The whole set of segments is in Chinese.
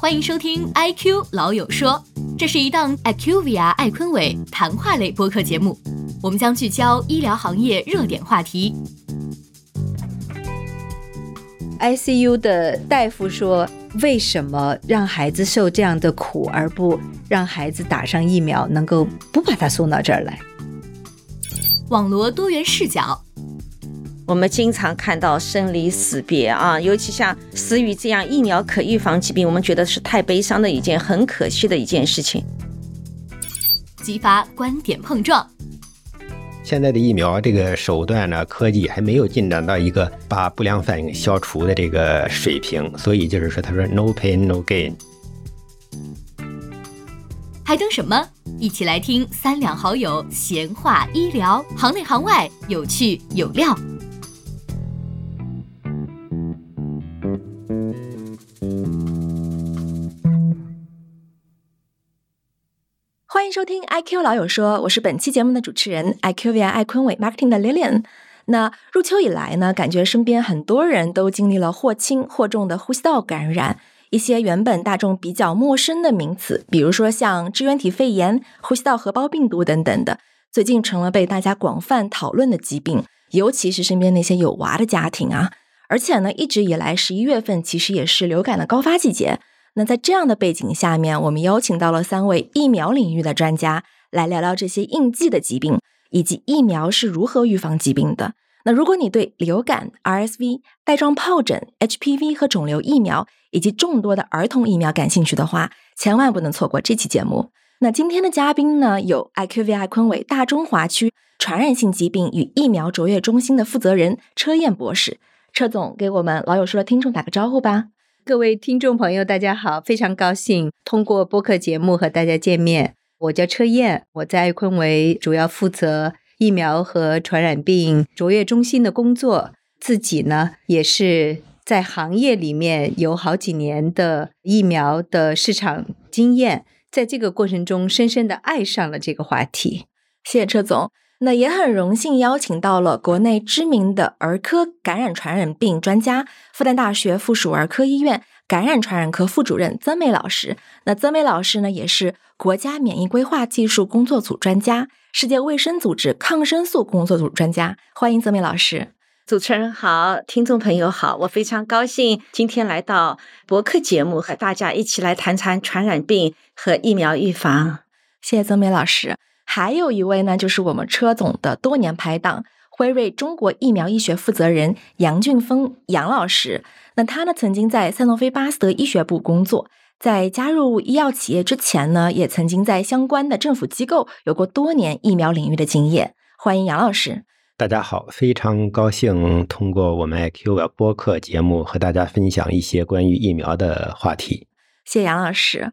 欢迎收听《I Q 老友说》，这是一档 IQVIA 艾坤伟谈话类播客节目。我们将聚焦医疗行业热点话题。ICU 的大夫说：“为什么让孩子受这样的苦，而不让孩子打上疫苗，能够不把他送到这儿来？”网罗多元视角。我们经常看到生离死别啊，尤其像死于这样疫苗可预防疾病，我们觉得是太悲伤的一件，很可惜的一件事情。激发观点碰撞。现在的疫苗这个手段呢，科技还没有进展到一个把不良反应消除的这个水平，所以就是说，他说 “no pain no gain”。还等什么？一起来听三两好友闲话医疗，行内行外，有趣有料。迎收听 IQ 老友说，我是本期节目的主持人 IQVIA 艾坤伟 Marketing 的 Lilian。那入秋以来呢，感觉身边很多人都经历了或轻或重的呼吸道感染，一些原本大众比较陌生的名词，比如说像支原体肺炎、呼吸道合胞病毒等等的，最近成了被大家广泛讨论的疾病，尤其是身边那些有娃的家庭啊。而且呢，一直以来十一月份其实也是流感的高发季节。那在这样的背景下面，我们邀请到了三位疫苗领域的专家来聊聊这些应季的疾病，以及疫苗是如何预防疾病的。那如果你对流感、RSV、带状疱疹、HPV 和肿瘤疫苗以及众多的儿童疫苗感兴趣的话，千万不能错过这期节目。那今天的嘉宾呢，有 IQVIA 昆伟大中华区传染性疾病与疫苗卓越中心的负责人车燕博士。车总，给我们老友说的听众打个招呼吧。各位听众朋友，大家好，非常高兴通过播客节目和大家见面。我叫车燕，我在爱坤维主要负责疫苗和传染病卓越中心的工作。自己呢，也是在行业里面有好几年的疫苗的市场经验，在这个过程中深深的爱上了这个话题。谢谢车总。那也很荣幸邀请到了国内知名的儿科感染传染病专家，复旦大学附属儿科医院感染传染科副主任曾梅老师。那曾梅老师呢，也是国家免疫规划技术工作组专家，世界卫生组织抗生素工作组专家。欢迎曾梅老师。主持人好，听众朋友好，我非常高兴今天来到博客节目，和大家一起来谈谈传染病和疫苗预防。谢谢曾梅老师。还有一位呢，就是我们车总的多年拍档，辉瑞中国疫苗医学负责人杨俊峰杨老师。那他呢，曾经在赛诺菲巴斯德医学部工作，在加入医药企业之前呢，也曾经在相关的政府机构有过多年疫苗领域的经验。欢迎杨老师。大家好，非常高兴通过我们 IQ 的播客节目和大家分享一些关于疫苗的话题。谢谢杨老师。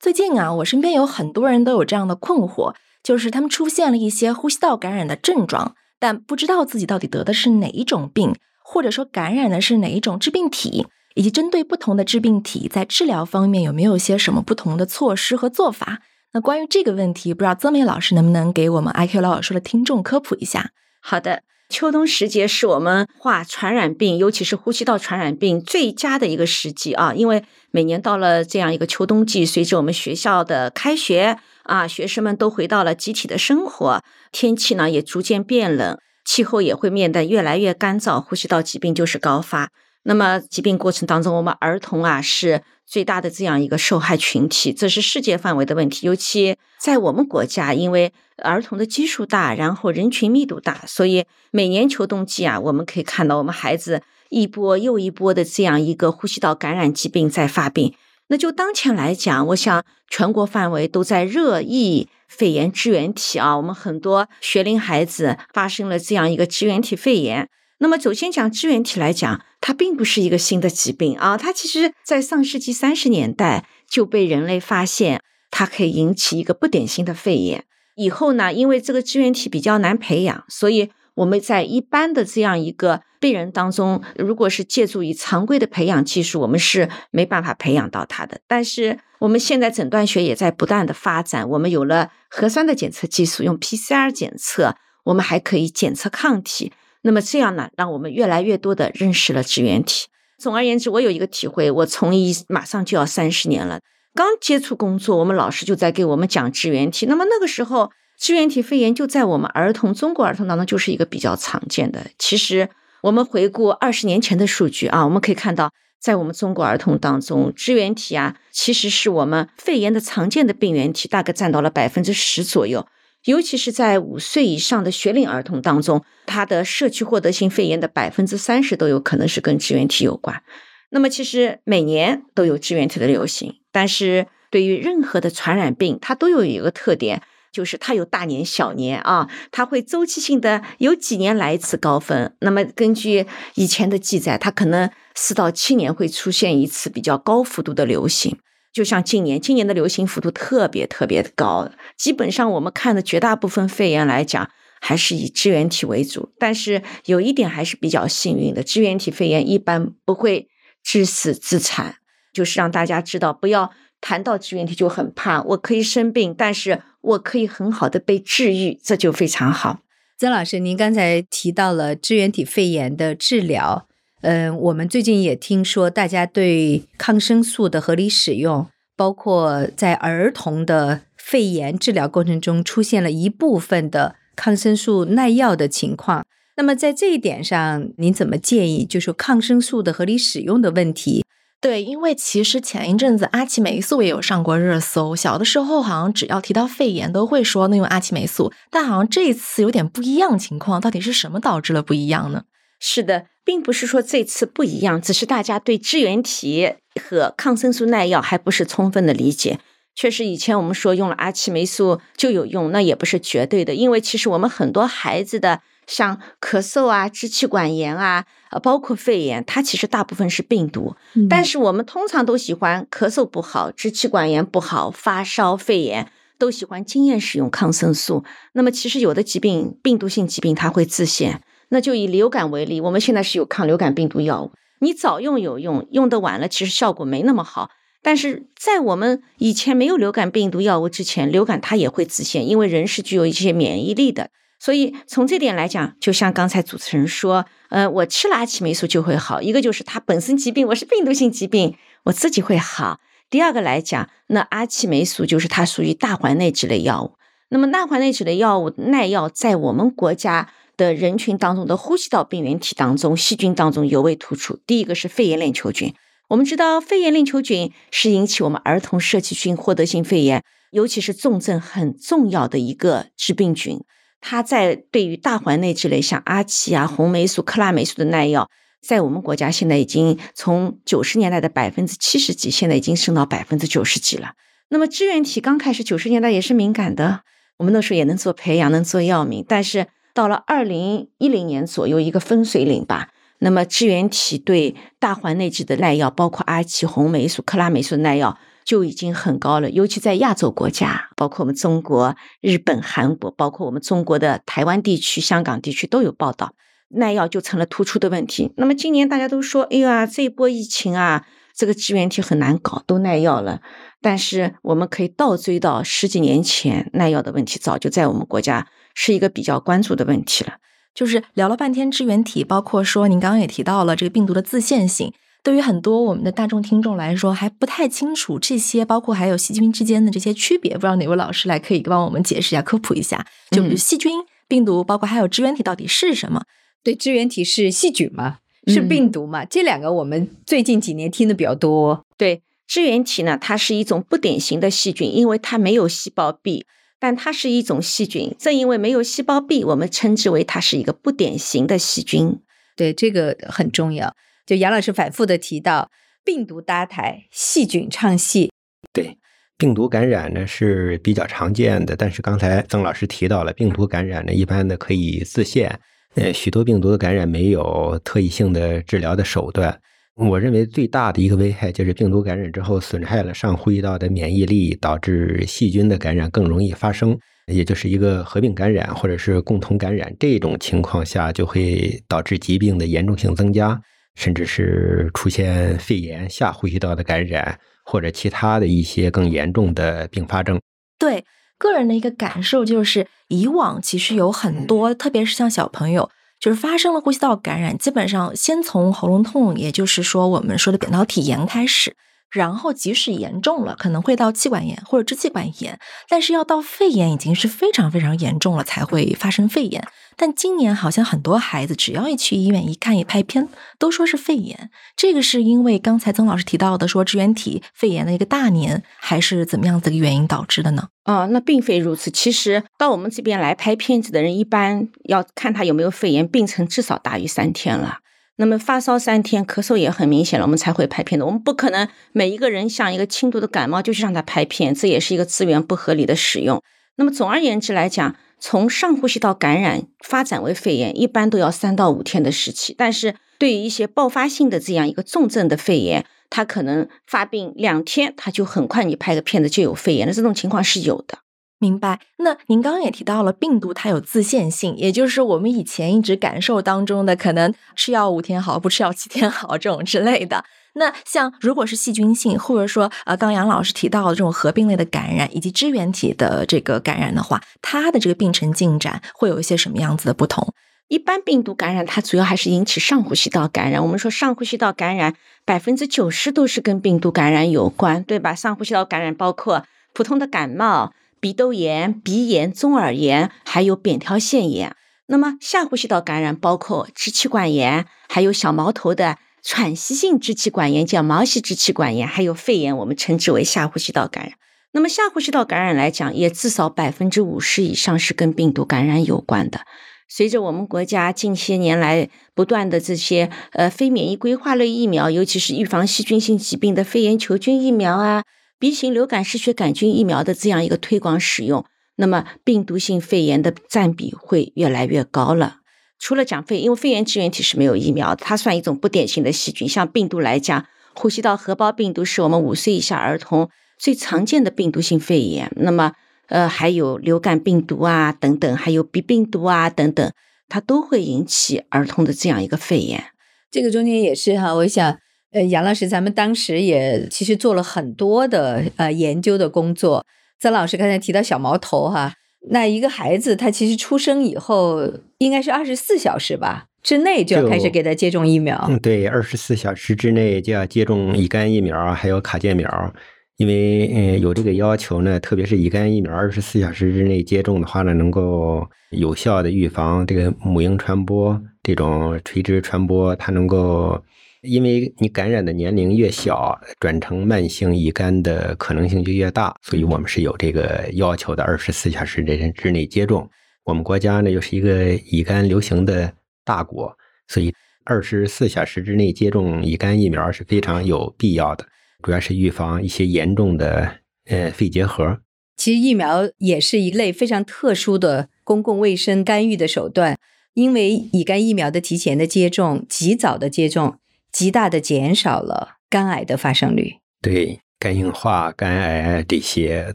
最近啊，我身边有很多人都有这样的困惑。就是他们出现了一些呼吸道感染的症状，但不知道自己到底得的是哪一种病，或者说感染的是哪一种致病体，以及针对不同的致病体，在治疗方面有没有些什么不同的措施和做法？那关于这个问题，不知道曾美老师能不能给我们 IQ 老师的听众科普一下？好的。秋冬时节是我们化传染病，尤其是呼吸道传染病最佳的一个时机啊！因为每年到了这样一个秋冬季，随着我们学校的开学啊，学生们都回到了集体的生活，天气呢也逐渐变冷，气候也会变得越来越干燥，呼吸道疾病就是高发。那么疾病过程当中，我们儿童啊是。最大的这样一个受害群体，这是世界范围的问题。尤其在我们国家，因为儿童的基数大，然后人群密度大，所以每年秋冬季啊，我们可以看到我们孩子一波又一波的这样一个呼吸道感染疾病在发病。那就当前来讲，我想全国范围都在热议肺炎支原体啊，我们很多学龄孩子发生了这样一个支原体肺炎。那么，首先讲支原体来讲，它并不是一个新的疾病啊，它其实在上世纪三十年代就被人类发现，它可以引起一个不典型的肺炎。以后呢，因为这个支原体比较难培养，所以我们在一般的这样一个病人当中，如果是借助于常规的培养技术，我们是没办法培养到它的。但是我们现在诊断学也在不断的发展，我们有了核酸的检测技术，用 PCR 检测，我们还可以检测抗体。那么这样呢，让我们越来越多的认识了支原体。总而言之，我有一个体会，我从医马上就要三十年了。刚接触工作，我们老师就在给我们讲支原体。那么那个时候，支原体肺炎就在我们儿童中国儿童当中就是一个比较常见的。其实我们回顾二十年前的数据啊，我们可以看到，在我们中国儿童当中，支原体啊，其实是我们肺炎的常见的病原体，大概占到了百分之十左右。尤其是在五岁以上的学龄儿童当中，他的社区获得性肺炎的百分之三十都有可能是跟支原体有关。那么，其实每年都有支原体的流行，但是对于任何的传染病，它都有一个特点，就是它有大年小年啊，它会周期性的有几年来一次高峰。那么，根据以前的记载，它可能四到七年会出现一次比较高幅度的流行。就像今年，今年的流行幅度特别特别的高，基本上我们看的绝大部分肺炎来讲，还是以支原体为主。但是有一点还是比较幸运的，支原体肺炎一般不会。致死致残，就是让大家知道，不要谈到支原体就很怕。我可以生病，但是我可以很好的被治愈，这就非常好。曾老师，您刚才提到了支原体肺炎的治疗，嗯，我们最近也听说大家对抗生素的合理使用，包括在儿童的肺炎治疗过程中出现了一部分的抗生素耐药的情况。那么在这一点上，您怎么建议？就是抗生素的合理使用的问题。对，因为其实前一阵子阿奇霉素也有上过热搜。小的时候好像只要提到肺炎，都会说那用阿奇霉素。但好像这一次有点不一样情况，到底是什么导致了不一样呢？是的，并不是说这次不一样，只是大家对支原体和抗生素耐药还不是充分的理解。确实，以前我们说用了阿奇霉素就有用，那也不是绝对的，因为其实我们很多孩子的。像咳嗽啊、支气管炎啊，呃，包括肺炎，它其实大部分是病毒。但是我们通常都喜欢咳嗽不好、支气管炎不好、发烧、肺炎都喜欢经验使用抗生素。那么其实有的疾病，病毒性疾病它会自限。那就以流感为例，我们现在是有抗流感病毒药物，你早用有用，用的晚了其实效果没那么好。但是在我们以前没有流感病毒药物之前，流感它也会自限，因为人是具有一些免疫力的。所以从这点来讲，就像刚才主持人说，呃，我吃了阿奇霉素就会好。一个就是它本身疾病，我是病毒性疾病，我自己会好。第二个来讲，那阿奇霉素就是它属于大环内酯类药物。那么大环内酯类药物耐药，在我们国家的人群当中的呼吸道病原体当中，细菌当中尤为突出。第一个是肺炎链球菌，我们知道肺炎链球菌是引起我们儿童社区性获得性肺炎，尤其是重症很重要的一个致病菌。它在对于大环内酯类，像阿奇啊、红霉素、克拉霉素的耐药，在我们国家现在已经从九十年代的百分之七十几，现在已经升到百分之九十几了。那么支原体刚开始九十年代也是敏感的，我们那时候也能做培养，能做药敏，但是到了二零一零年左右一个分水岭吧，那么支原体对大环内酯的耐药，包括阿奇、红霉素、克拉霉素耐药。就已经很高了，尤其在亚洲国家，包括我们中国、日本、韩国，包括我们中国的台湾地区、香港地区都有报道，耐药就成了突出的问题。那么今年大家都说，哎呀，这一波疫情啊，这个支原体很难搞，都耐药了。但是我们可以倒追到十几年前，耐药的问题早就在我们国家是一个比较关注的问题了。就是聊了半天支原体，包括说您刚刚也提到了这个病毒的自限性。对于很多我们的大众听众来说，还不太清楚这些，包括还有细菌之间的这些区别。不知道哪位老师来可以帮我们解释一下、科普一下，就比如细菌、病毒，包括还有支原体到底是什么？对，支原体是细菌吗？是病毒吗？这两个我们最近几年听的比较多。对，支原体呢，它是一种不典型的细菌，因为它没有细胞壁，但它是一种细菌。正因为没有细胞壁，我们称之为它是一个不典型的细菌。对，这个很重要。就杨老师反复的提到，病毒搭台，细菌唱戏。对，病毒感染呢是比较常见的，但是刚才曾老师提到了，病毒感染呢一般的可以自限，呃，许多病毒的感染没有特异性的治疗的手段。我认为最大的一个危害就是病毒感染之后损害了上呼吸道的免疫力，导致细菌的感染更容易发生，也就是一个合并感染或者是共同感染这种情况下，就会导致疾病的严重性增加。甚至是出现肺炎、下呼吸道的感染，或者其他的一些更严重的并发症。对个人的一个感受就是，以往其实有很多，特别是像小朋友，就是发生了呼吸道感染，基本上先从喉咙痛，也就是说我们说的扁桃体炎开始。然后，即使严重了，可能会到气管炎或者支气管炎，但是要到肺炎已经是非常非常严重了才会发生肺炎。但今年好像很多孩子只要一去医院一看一拍片，都说是肺炎。这个是因为刚才曾老师提到的说支原体肺炎的一个大年，还是怎么样子的原因导致的呢？哦，那并非如此。其实到我们这边来拍片子的人，一般要看他有没有肺炎，病程至少大于三天了。那么发烧三天，咳嗽也很明显了，我们才会拍片的。我们不可能每一个人像一个轻度的感冒就去让他拍片，这也是一个资源不合理的使用。那么总而言之来讲，从上呼吸道感染发展为肺炎，一般都要三到五天的时期。但是对于一些爆发性的这样一个重症的肺炎，它可能发病两天，它就很快你拍个片子就有肺炎了这种情况是有的。明白。那您刚刚也提到了病毒，它有自限性，也就是我们以前一直感受当中的，可能吃药五天好，不吃药七天好这种之类的。那像如果是细菌性，或者说呃，刚杨老师提到的这种合并类的感染，以及支原体的这个感染的话，它的这个病程进展会有一些什么样子的不同？一般病毒感染它主要还是引起上呼吸道感染。我们说上呼吸道感染百分之九十都是跟病毒感染有关，对吧？上呼吸道感染包括普通的感冒。鼻窦炎、鼻炎、中耳炎，还有扁桃腺炎。那么下呼吸道感染包括支气管炎，还有小毛头的喘息性支气管炎，叫毛细支气管炎，还有肺炎，我们称之为下呼吸道感染。那么下呼吸道感染来讲，也至少百分之五十以上是跟病毒感染有关的。随着我们国家近些年来不断的这些呃非免疫规划类疫苗，尤其是预防细菌性疾病的肺炎球菌疫苗啊。B 型流感嗜血杆菌疫苗的这样一个推广使用，那么病毒性肺炎的占比会越来越高了。除了讲肺，因为肺炎支原体是没有疫苗，它算一种不典型的细菌。像病毒来讲，呼吸道合胞病毒是我们五岁以下儿童最常见的病毒性肺炎。那么，呃，还有流感病毒啊等等，还有鼻病毒啊等等，它都会引起儿童的这样一个肺炎。这个中间也是哈，我想。呃，杨老师，咱们当时也其实做了很多的呃研究的工作。曾老师刚才提到小毛头哈，那一个孩子他其实出生以后应该是二十四小时吧之内就要开始给他接种疫苗。嗯，对，二十四小时之内就要接种乙肝疫苗，还有卡介苗，因为嗯有这个要求呢，特别是乙肝疫苗，二十四小时之内接种的话呢，能够有效的预防这个母婴传播这种垂直传播，它能够。因为你感染的年龄越小，转成慢性乙肝的可能性就越大，所以我们是有这个要求的，二十四小时之之内接种。我们国家呢又是一个乙肝流行的大国，所以二十四小时之内接种乙肝疫苗是非常有必要的，主要是预防一些严重的呃肺结核。其实疫苗也是一类非常特殊的公共卫生干预的手段，因为乙肝疫苗的提前的接种、及早的接种。极大的减少了肝癌的发生率。对，肝硬化、肝癌这些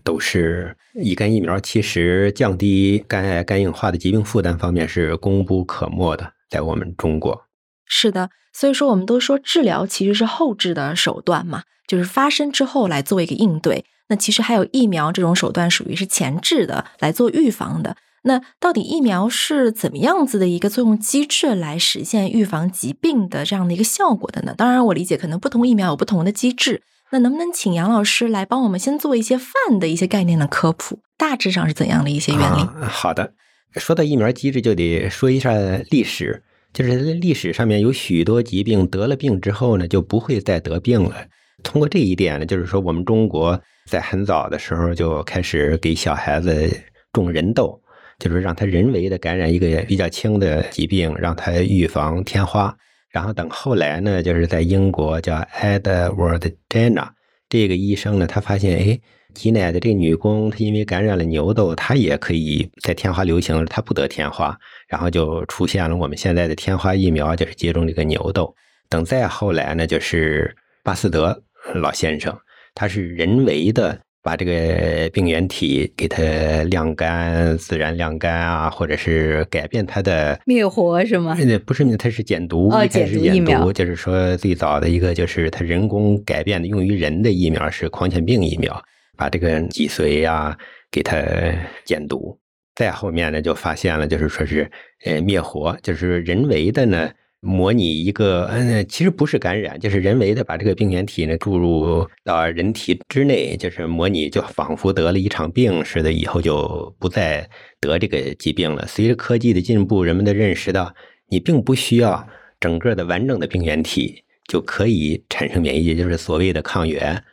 都是乙肝疫苗，其实降低肝癌、肝硬化的疾病负担方面是功不可没的。在我们中国，是的，所以说我们都说治疗其实是后置的手段嘛，就是发生之后来做一个应对。那其实还有疫苗这种手段，属于是前置的，来做预防的。那到底疫苗是怎么样子的一个作用机制来实现预防疾病的这样的一个效果的呢？当然，我理解可能不同疫苗有不同的机制。那能不能请杨老师来帮我们先做一些泛的一些概念的科普？大致上是怎样的一些原理？好的，说到疫苗机制，就得说一下历史。就是历史上面有许多疾病得了病之后呢，就不会再得病了。通过这一点呢，就是说我们中国在很早的时候就开始给小孩子种人痘。就是让他人为的感染一个比较轻的疾病，让他预防天花。然后等后来呢，就是在英国叫 Edward Jenner 这个医生呢，他发现，哎，挤奶的这个女工，她因为感染了牛痘，她也可以在天花流行，她不得天花。然后就出现了我们现在的天花疫苗，就是接种这个牛痘。等再后来呢，就是巴斯德老先生，他是人为的。把这个病原体给它晾干，自然晾干啊，或者是改变它的灭活是吗？不是灭，它是减毒，哦，减毒疫苗，就是说最早的一个就是它人工改变的用于人的疫苗是狂犬病疫苗，把这个脊髓呀给它减毒。再后面呢，就发现了，就是说是呃灭活，就是人为的呢。模拟一个，嗯，其实不是感染，就是人为的把这个病原体呢注入到人体之内，就是模拟，就仿佛得了一场病似的，以后就不再得这个疾病了。随着科技的进步，人们的认识到，你并不需要整个的完整的病原体就可以产生免疫，也就是所谓的抗原。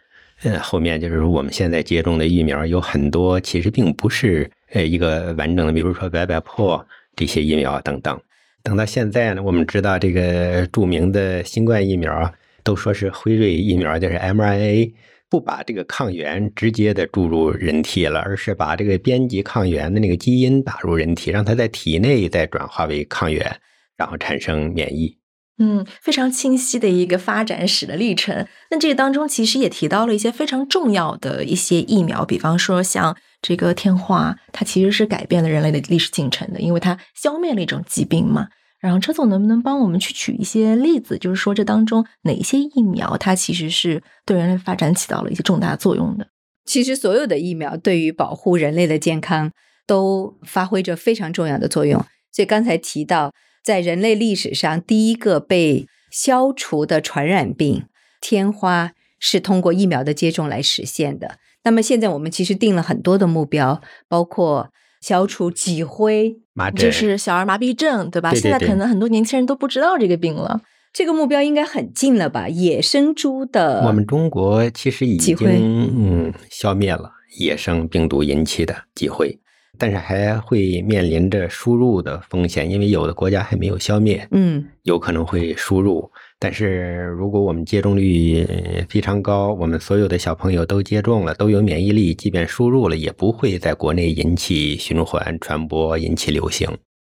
嗯，后面就是我们现在接种的疫苗有很多，其实并不是呃一个完整的，比如说白百破这些疫苗等等。等到现在呢，我们知道这个著名的新冠疫苗都说是辉瑞疫苗，就是 mRNA，不把这个抗原直接的注入人体了，而是把这个编辑抗原的那个基因打入人体，让它在体内再转化为抗原，然后产生免疫。嗯，非常清晰的一个发展史的历程。那这个当中其实也提到了一些非常重要的一些疫苗，比方说像这个天花，它其实是改变了人类的历史进程的，因为它消灭了一种疾病嘛。然后车总能不能帮我们去举一些例子，就是说这当中哪些疫苗它其实是对人类发展起到了一些重大作用的？其实所有的疫苗对于保护人类的健康都发挥着非常重要的作用。所以刚才提到，在人类历史上第一个被消除的传染病天花是通过疫苗的接种来实现的。那么现在我们其实定了很多的目标，包括。消除脊灰，就是小儿麻痹症，对吧？现在可能很多年轻人都不知道这个病了。这个目标应该很近了吧？野生猪的，我们中国其实已经嗯消灭了野生病毒引起的脊灰，但是还会面临着输入的风险，因为有的国家还没有消灭，嗯，有可能会输入。但是，如果我们接种率非常高，我们所有的小朋友都接种了，都有免疫力，即便输入了，也不会在国内引起循环传播，引起流行。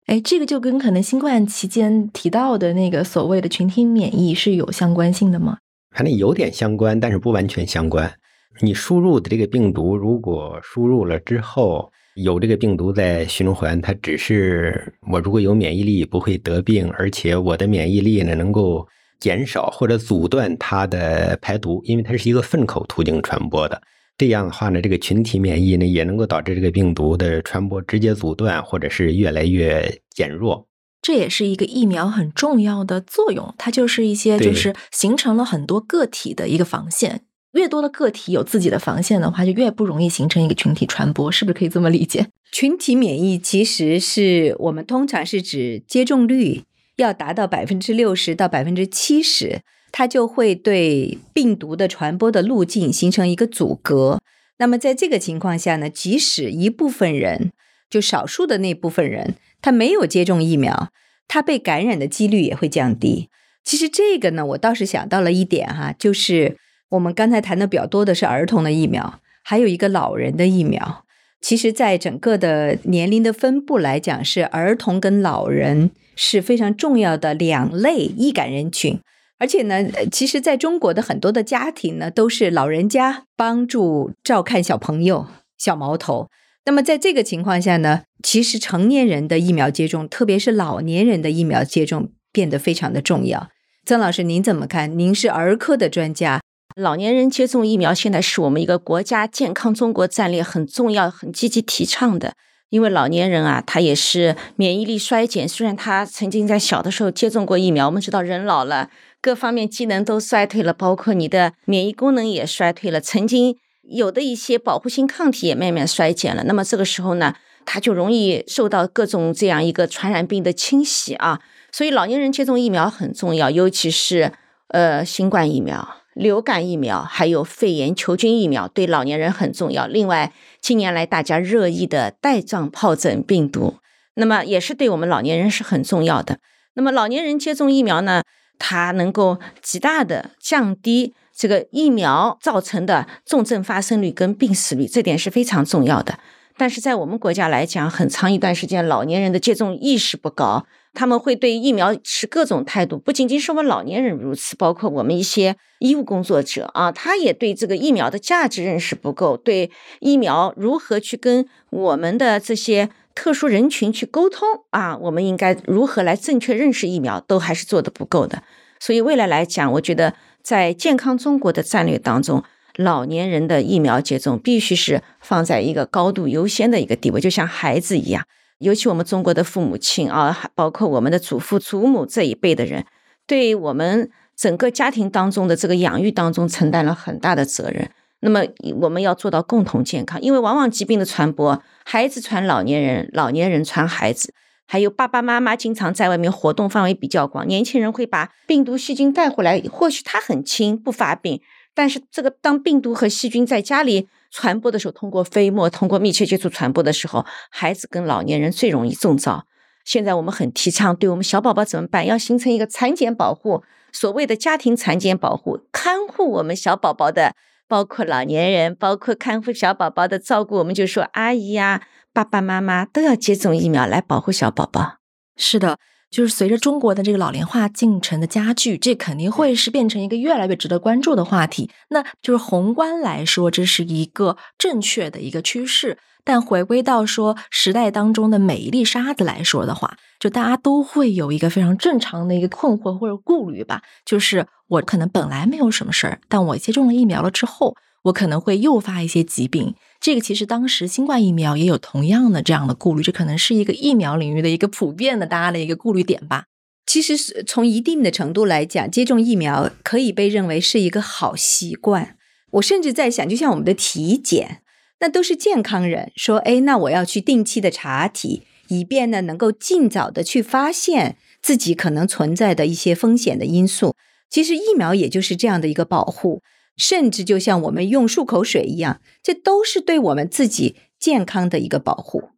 哎，这个就跟可能新冠期间提到的那个所谓的群体免疫是有相关性的吗？反正有点相关，但是不完全相关。你输入的这个病毒，如果输入了之后有这个病毒在循环，它只是我如果有免疫力不会得病，而且我的免疫力呢能够。减少或者阻断它的排毒，因为它是一个粪口途径传播的。这样的话呢，这个群体免疫呢也能够导致这个病毒的传播直接阻断，或者是越来越减弱。这也是一个疫苗很重要的作用，它就是一些就是形成了很多个体的一个防线。越多的个体有自己的防线的话，就越不容易形成一个群体传播，是不是可以这么理解？群体免疫其实是我们通常是指接种率。要达到百分之六十到百分之七十，它就会对病毒的传播的路径形成一个阻隔。那么在这个情况下呢，即使一部分人，就少数的那部分人，他没有接种疫苗，他被感染的几率也会降低。其实这个呢，我倒是想到了一点哈，就是我们刚才谈的比较多的是儿童的疫苗，还有一个老人的疫苗。其实，在整个的年龄的分布来讲，是儿童跟老人。是非常重要的两类易感人群，而且呢，其实在中国的很多的家庭呢，都是老人家帮助照看小朋友、小毛头。那么在这个情况下呢，其实成年人的疫苗接种，特别是老年人的疫苗接种，变得非常的重要。曾老师，您怎么看？您是儿科的专家，老年人接种疫苗现在是我们一个国家健康中国战略很重要、很积极提倡的。因为老年人啊，他也是免疫力衰减。虽然他曾经在小的时候接种过疫苗，我们知道人老了，各方面机能都衰退了，包括你的免疫功能也衰退了。曾经有的一些保护性抗体也慢慢衰减了。那么这个时候呢，他就容易受到各种这样一个传染病的侵袭啊。所以老年人接种疫苗很重要，尤其是呃新冠疫苗。流感疫苗还有肺炎球菌疫苗对老年人很重要。另外，近年来大家热议的带状疱疹病毒，那么也是对我们老年人是很重要的。那么老年人接种疫苗呢，它能够极大的降低这个疫苗造成的重症发生率跟病死率，这点是非常重要的。但是在我们国家来讲，很长一段时间老年人的接种意识不高。他们会对疫苗持各种态度，不仅仅是我们老年人如此，包括我们一些医务工作者啊，他也对这个疫苗的价值认识不够，对疫苗如何去跟我们的这些特殊人群去沟通啊，我们应该如何来正确认识疫苗，都还是做的不够的。所以未来来讲，我觉得在健康中国的战略当中，老年人的疫苗接种必须是放在一个高度优先的一个地位，就像孩子一样。尤其我们中国的父母亲啊，包括我们的祖父祖母这一辈的人，对我们整个家庭当中的这个养育当中承担了很大的责任。那么我们要做到共同健康，因为往往疾病的传播，孩子传老年人，老年人传孩子，还有爸爸妈妈经常在外面活动范围比较广，年轻人会把病毒细菌带回来，或许他很轻不发病，但是这个当病毒和细菌在家里传播的时候，通过飞沫、通过密切接触传播的时候，孩子跟老年人最容易中招。现在我们很提倡，对我们小宝宝怎么办？要形成一个产检保护，所谓的家庭产检保护，看护我们小宝宝的。包括老年人，包括看护小宝宝的照顾，我们就说阿姨呀、爸爸妈妈都要接种疫苗来保护小宝宝。是的，就是随着中国的这个老龄化进程的加剧，这肯定会是变成一个越来越值得关注的话题。那就是宏观来说，这是一个正确的一个趋势。但回归到说时代当中的每一粒沙子来说的话，就大家都会有一个非常正常的一个困惑或者顾虑吧，就是我可能本来没有什么事儿，但我接种了疫苗了之后，我可能会诱发一些疾病。这个其实当时新冠疫苗也有同样的这样的顾虑，这可能是一个疫苗领域的一个普遍的大家的一个顾虑点吧。其实是从一定的程度来讲，接种疫苗可以被认为是一个好习惯。我甚至在想，就像我们的体检。那都是健康人说，哎，那我要去定期的查体，以便呢能够尽早的去发现自己可能存在的一些风险的因素。其实疫苗也就是这样的一个保护，甚至就像我们用漱口水一样，这都是对我们自己健康的一个保护。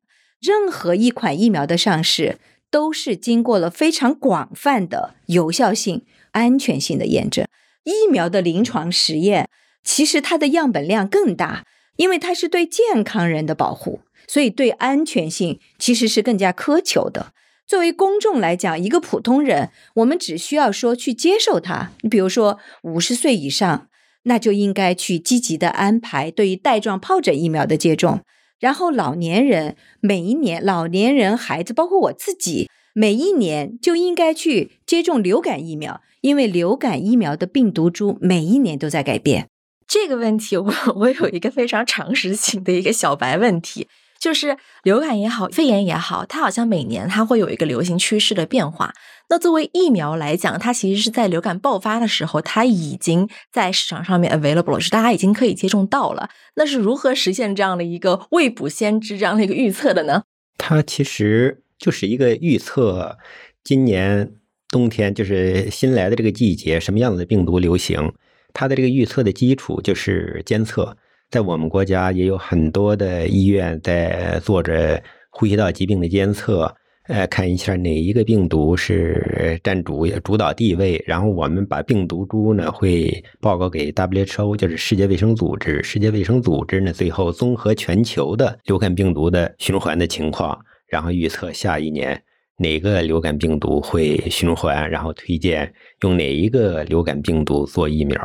任何一款疫苗的上市，都是经过了非常广泛的有效性、安全性的验证。疫苗的临床实验，其实它的样本量更大。因为它是对健康人的保护，所以对安全性其实是更加苛求的。作为公众来讲，一个普通人，我们只需要说去接受它。你比如说五十岁以上，那就应该去积极的安排对于带状疱疹疫苗的接种。然后老年人每一年，老年人、孩子，包括我自己，每一年就应该去接种流感疫苗，因为流感疫苗的病毒株每一年都在改变。这个问题，我我有一个非常常识性的一个小白问题，就是流感也好，肺炎也好，它好像每年它会有一个流行趋势的变化。那作为疫苗来讲，它其实是在流感爆发的时候，它已经在市场上面 available 了，是大家已经可以接种到了。那是如何实现这样的一个未卜先知这样的一个预测的呢？它其实就是一个预测，今年冬天就是新来的这个季节，什么样子的病毒流行。它的这个预测的基础就是监测，在我们国家也有很多的医院在做着呼吸道疾病的监测，呃，看一下哪一个病毒是占主主导地位，然后我们把病毒株呢会报告给 WHO，就是世界卫生组织，世界卫生组织呢最后综合全球的流感病毒的循环的情况，然后预测下一年哪个流感病毒会循环，然后推荐用哪一个流感病毒做疫苗。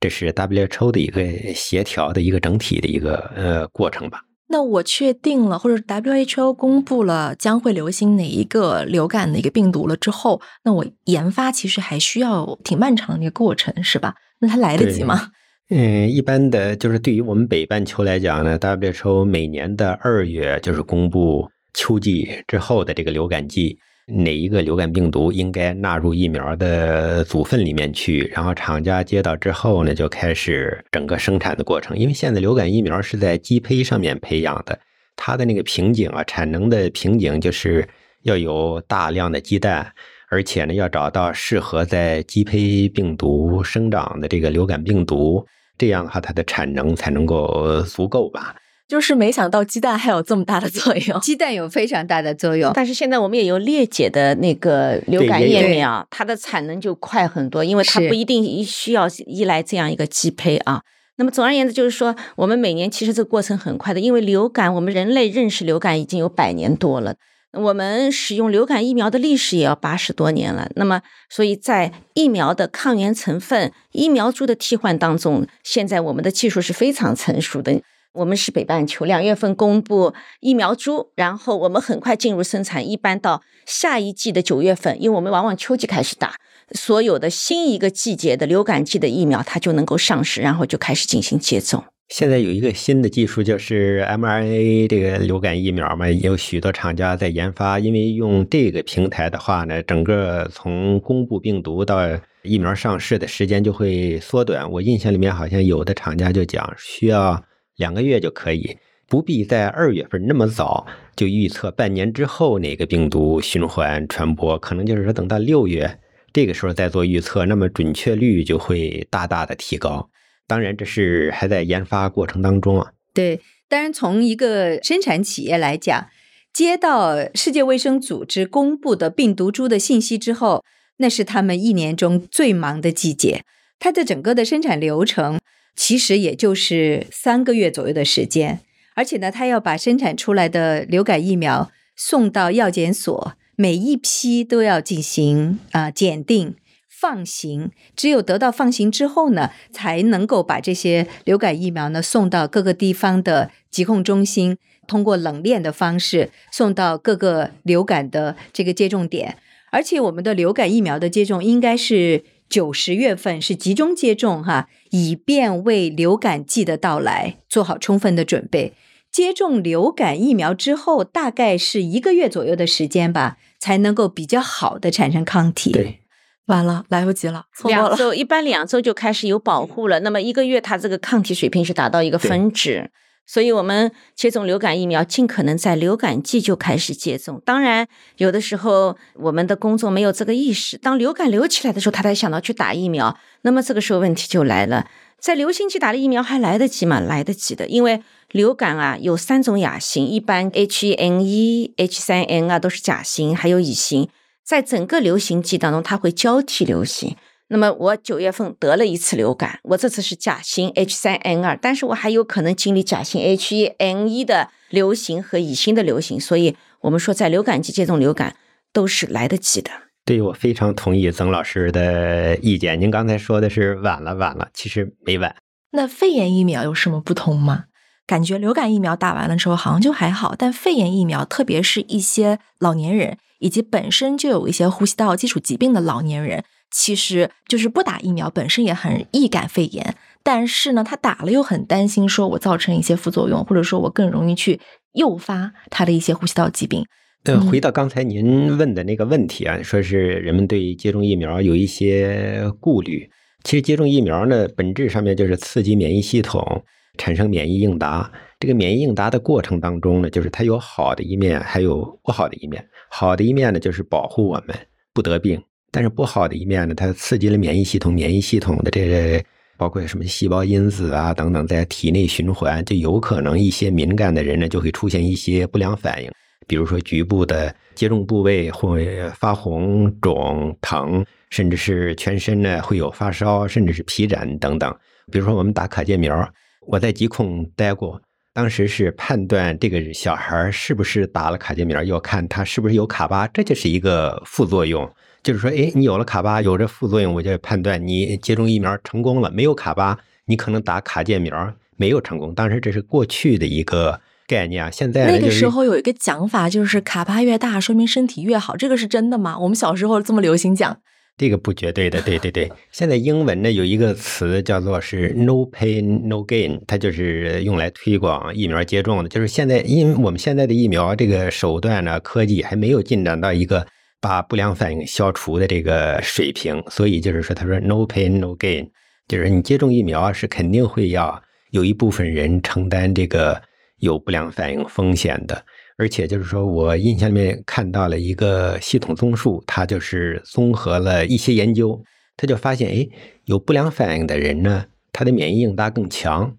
这是 WHO 的一个协调的一个整体的一个呃过程吧。那我确定了，或者 WHO 公布了将会流行哪一个流感的一个病毒了之后，那我研发其实还需要挺漫长的一个过程，是吧？那它来得及吗？嗯，一般的就是对于我们北半球来讲呢，WHO 每年的二月就是公布秋季之后的这个流感季。哪一个流感病毒应该纳入疫苗的组分里面去？然后厂家接到之后呢，就开始整个生产的过程。因为现在流感疫苗是在鸡胚上面培养的，它的那个瓶颈啊，产能的瓶颈就是要有大量的鸡蛋，而且呢，要找到适合在鸡胚病毒生长的这个流感病毒，这样的话它的产能才能够足够吧。就是没想到鸡蛋还有这么大的作用，鸡蛋有非常大的作用。但是现在我们也有裂解的那个流感疫苗，它的产能就快很多，因为它不一定需要依赖这样一个鸡胚啊。那么总而言之，就是说我们每年其实这个过程很快的，因为流感，我们人类认识流感已经有百年多了，我们使用流感疫苗的历史也要八十多年了。那么，所以在疫苗的抗原成分、疫苗株的替换当中，现在我们的技术是非常成熟的。我们是北半球，两月份公布疫苗株，然后我们很快进入生产，一般到下一季的九月份，因为我们往往秋季开始打，所有的新一个季节的流感季的疫苗，它就能够上市，然后就开始进行接种。现在有一个新的技术，就是 mRNA 这个流感疫苗嘛，有许多厂家在研发。因为用这个平台的话呢，整个从公布病毒到疫苗上市的时间就会缩短。我印象里面好像有的厂家就讲需要两个月就可以，不必在二月份那么早就预测半年之后哪个病毒循环传播，可能就是说等到六月这个时候再做预测，那么准确率就会大大的提高。当然，这是还在研发过程当中啊。对，当然从一个生产企业来讲，接到世界卫生组织公布的病毒株的信息之后，那是他们一年中最忙的季节。它的整个的生产流程其实也就是三个月左右的时间，而且呢，他要把生产出来的流感疫苗送到药检所，每一批都要进行啊检定。放行，只有得到放行之后呢，才能够把这些流感疫苗呢送到各个地方的疾控中心，通过冷链的方式送到各个流感的这个接种点。而且我们的流感疫苗的接种应该是九十月份是集中接种哈，以便为流感季的到来做好充分的准备。接种流感疫苗之后，大概是一个月左右的时间吧，才能够比较好的产生抗体。对。完了，来不及了，两周一般两周就开始有保护了。那么一个月，它这个抗体水平是达到一个峰值，所以我们接种流感疫苗，尽可能在流感季就开始接种。当然，有的时候我们的公众没有这个意识，当流感流起来的时候，他才想到去打疫苗。那么这个时候问题就来了，在流行季打了疫苗还来得及吗？来得及的，因为流感啊有三种亚型，一般 H1N1、H3N 啊都是甲型，还有乙型。在整个流行季当中，它会交替流行。那么我九月份得了一次流感，我这次是甲型 H3N2，但是我还有可能经历甲型 H1N1 的流行和乙型的流行。所以，我们说在流感季接种流感都是来得及的。对，我非常同意曾老师的意见。您刚才说的是晚了，晚了，其实没晚。那肺炎疫苗有什么不同吗？感觉流感疫苗打完了之后好像就还好，但肺炎疫苗，特别是一些老年人。以及本身就有一些呼吸道基础疾病的老年人，其实就是不打疫苗，本身也很易感肺炎。但是呢，他打了又很担心，说我造成一些副作用，或者说我更容易去诱发他的一些呼吸道疾病。呃，回到刚才您问的那个问题啊，说是人们对接种疫苗有一些顾虑。其实接种疫苗呢，本质上面就是刺激免疫系统产生免疫应答。这个免疫应答的过程当中呢，就是它有好的一面，还有不好的一面。好的一面呢，就是保护我们不得病；但是不好的一面呢，它刺激了免疫系统，免疫系统的这包括什么细胞因子啊等等，在体内循环，就有可能一些敏感的人呢，就会出现一些不良反应，比如说局部的接种部位会发红、肿、疼，甚至是全身呢会有发烧，甚至是皮疹等等。比如说我们打卡介苗，我在疾控待过。当时是判断这个小孩是不是打了卡介苗，要看他是不是有卡巴，这就是一个副作用。就是说，哎，你有了卡巴，有这副作用，我就判断你接种疫苗成功了；没有卡巴，你可能打卡介苗没有成功。当时这是过去的一个概念啊。现在那个时候有一个讲法，就是卡巴越大，说明身体越好，这个是真的吗？我们小时候这么流行讲。这个不绝对的，对对对。现在英文呢有一个词叫做是 “no pain no gain”，它就是用来推广疫苗接种的。就是现在，因为我们现在的疫苗这个手段呢，科技还没有进展到一个把不良反应消除的这个水平，所以就是说，他说 “no pain no gain”，就是你接种疫苗是肯定会要有一部分人承担这个有不良反应风险的。而且就是说，我印象里面看到了一个系统综述，它就是综合了一些研究，他就发现，哎，有不良反应的人呢，他的免疫应答更强。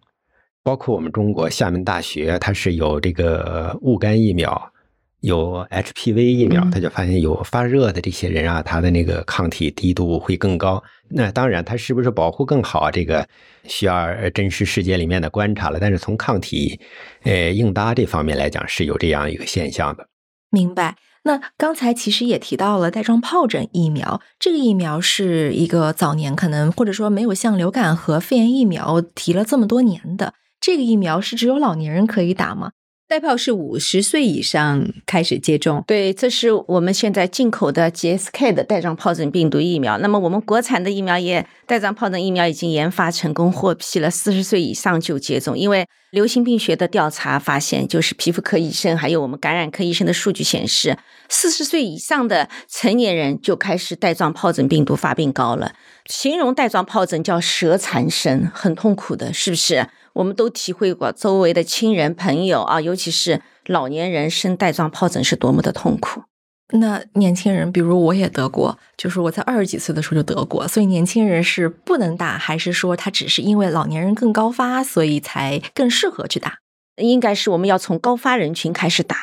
包括我们中国厦门大学，它是有这个戊肝疫苗。有 HPV 疫苗，他就发现有发热的这些人啊，他的那个抗体低度会更高。那当然，他是不是保护更好，这个需要真实世界里面的观察了。但是从抗体呃应答这方面来讲，是有这样一个现象的。明白。那刚才其实也提到了带状疱疹疫苗，这个疫苗是一个早年可能或者说没有像流感和肺炎疫苗提了这么多年的。这个疫苗是只有老年人可以打吗？代泡是五十岁以上开始接种，对，这是我们现在进口的 GSK 的带状疱疹病毒疫苗。那么我们国产的疫苗也带状疱疹疫苗已经研发成功获批了，四十岁以上就接种。因为流行病学的调查发现，就是皮肤科医生还有我们感染科医生的数据显示，四十岁以上的成年人就开始带状疱疹病毒发病高了。形容带状疱疹叫蛇缠身，很痛苦的，是不是？我们都体会过周围的亲人朋友啊，尤其是老年人生带状疱疹是多么的痛苦。那年轻人，比如我也得过，就是我在二十几岁的时候就得过，所以年轻人是不能打，还是说他只是因为老年人更高发，所以才更适合去打？应该是我们要从高发人群开始打，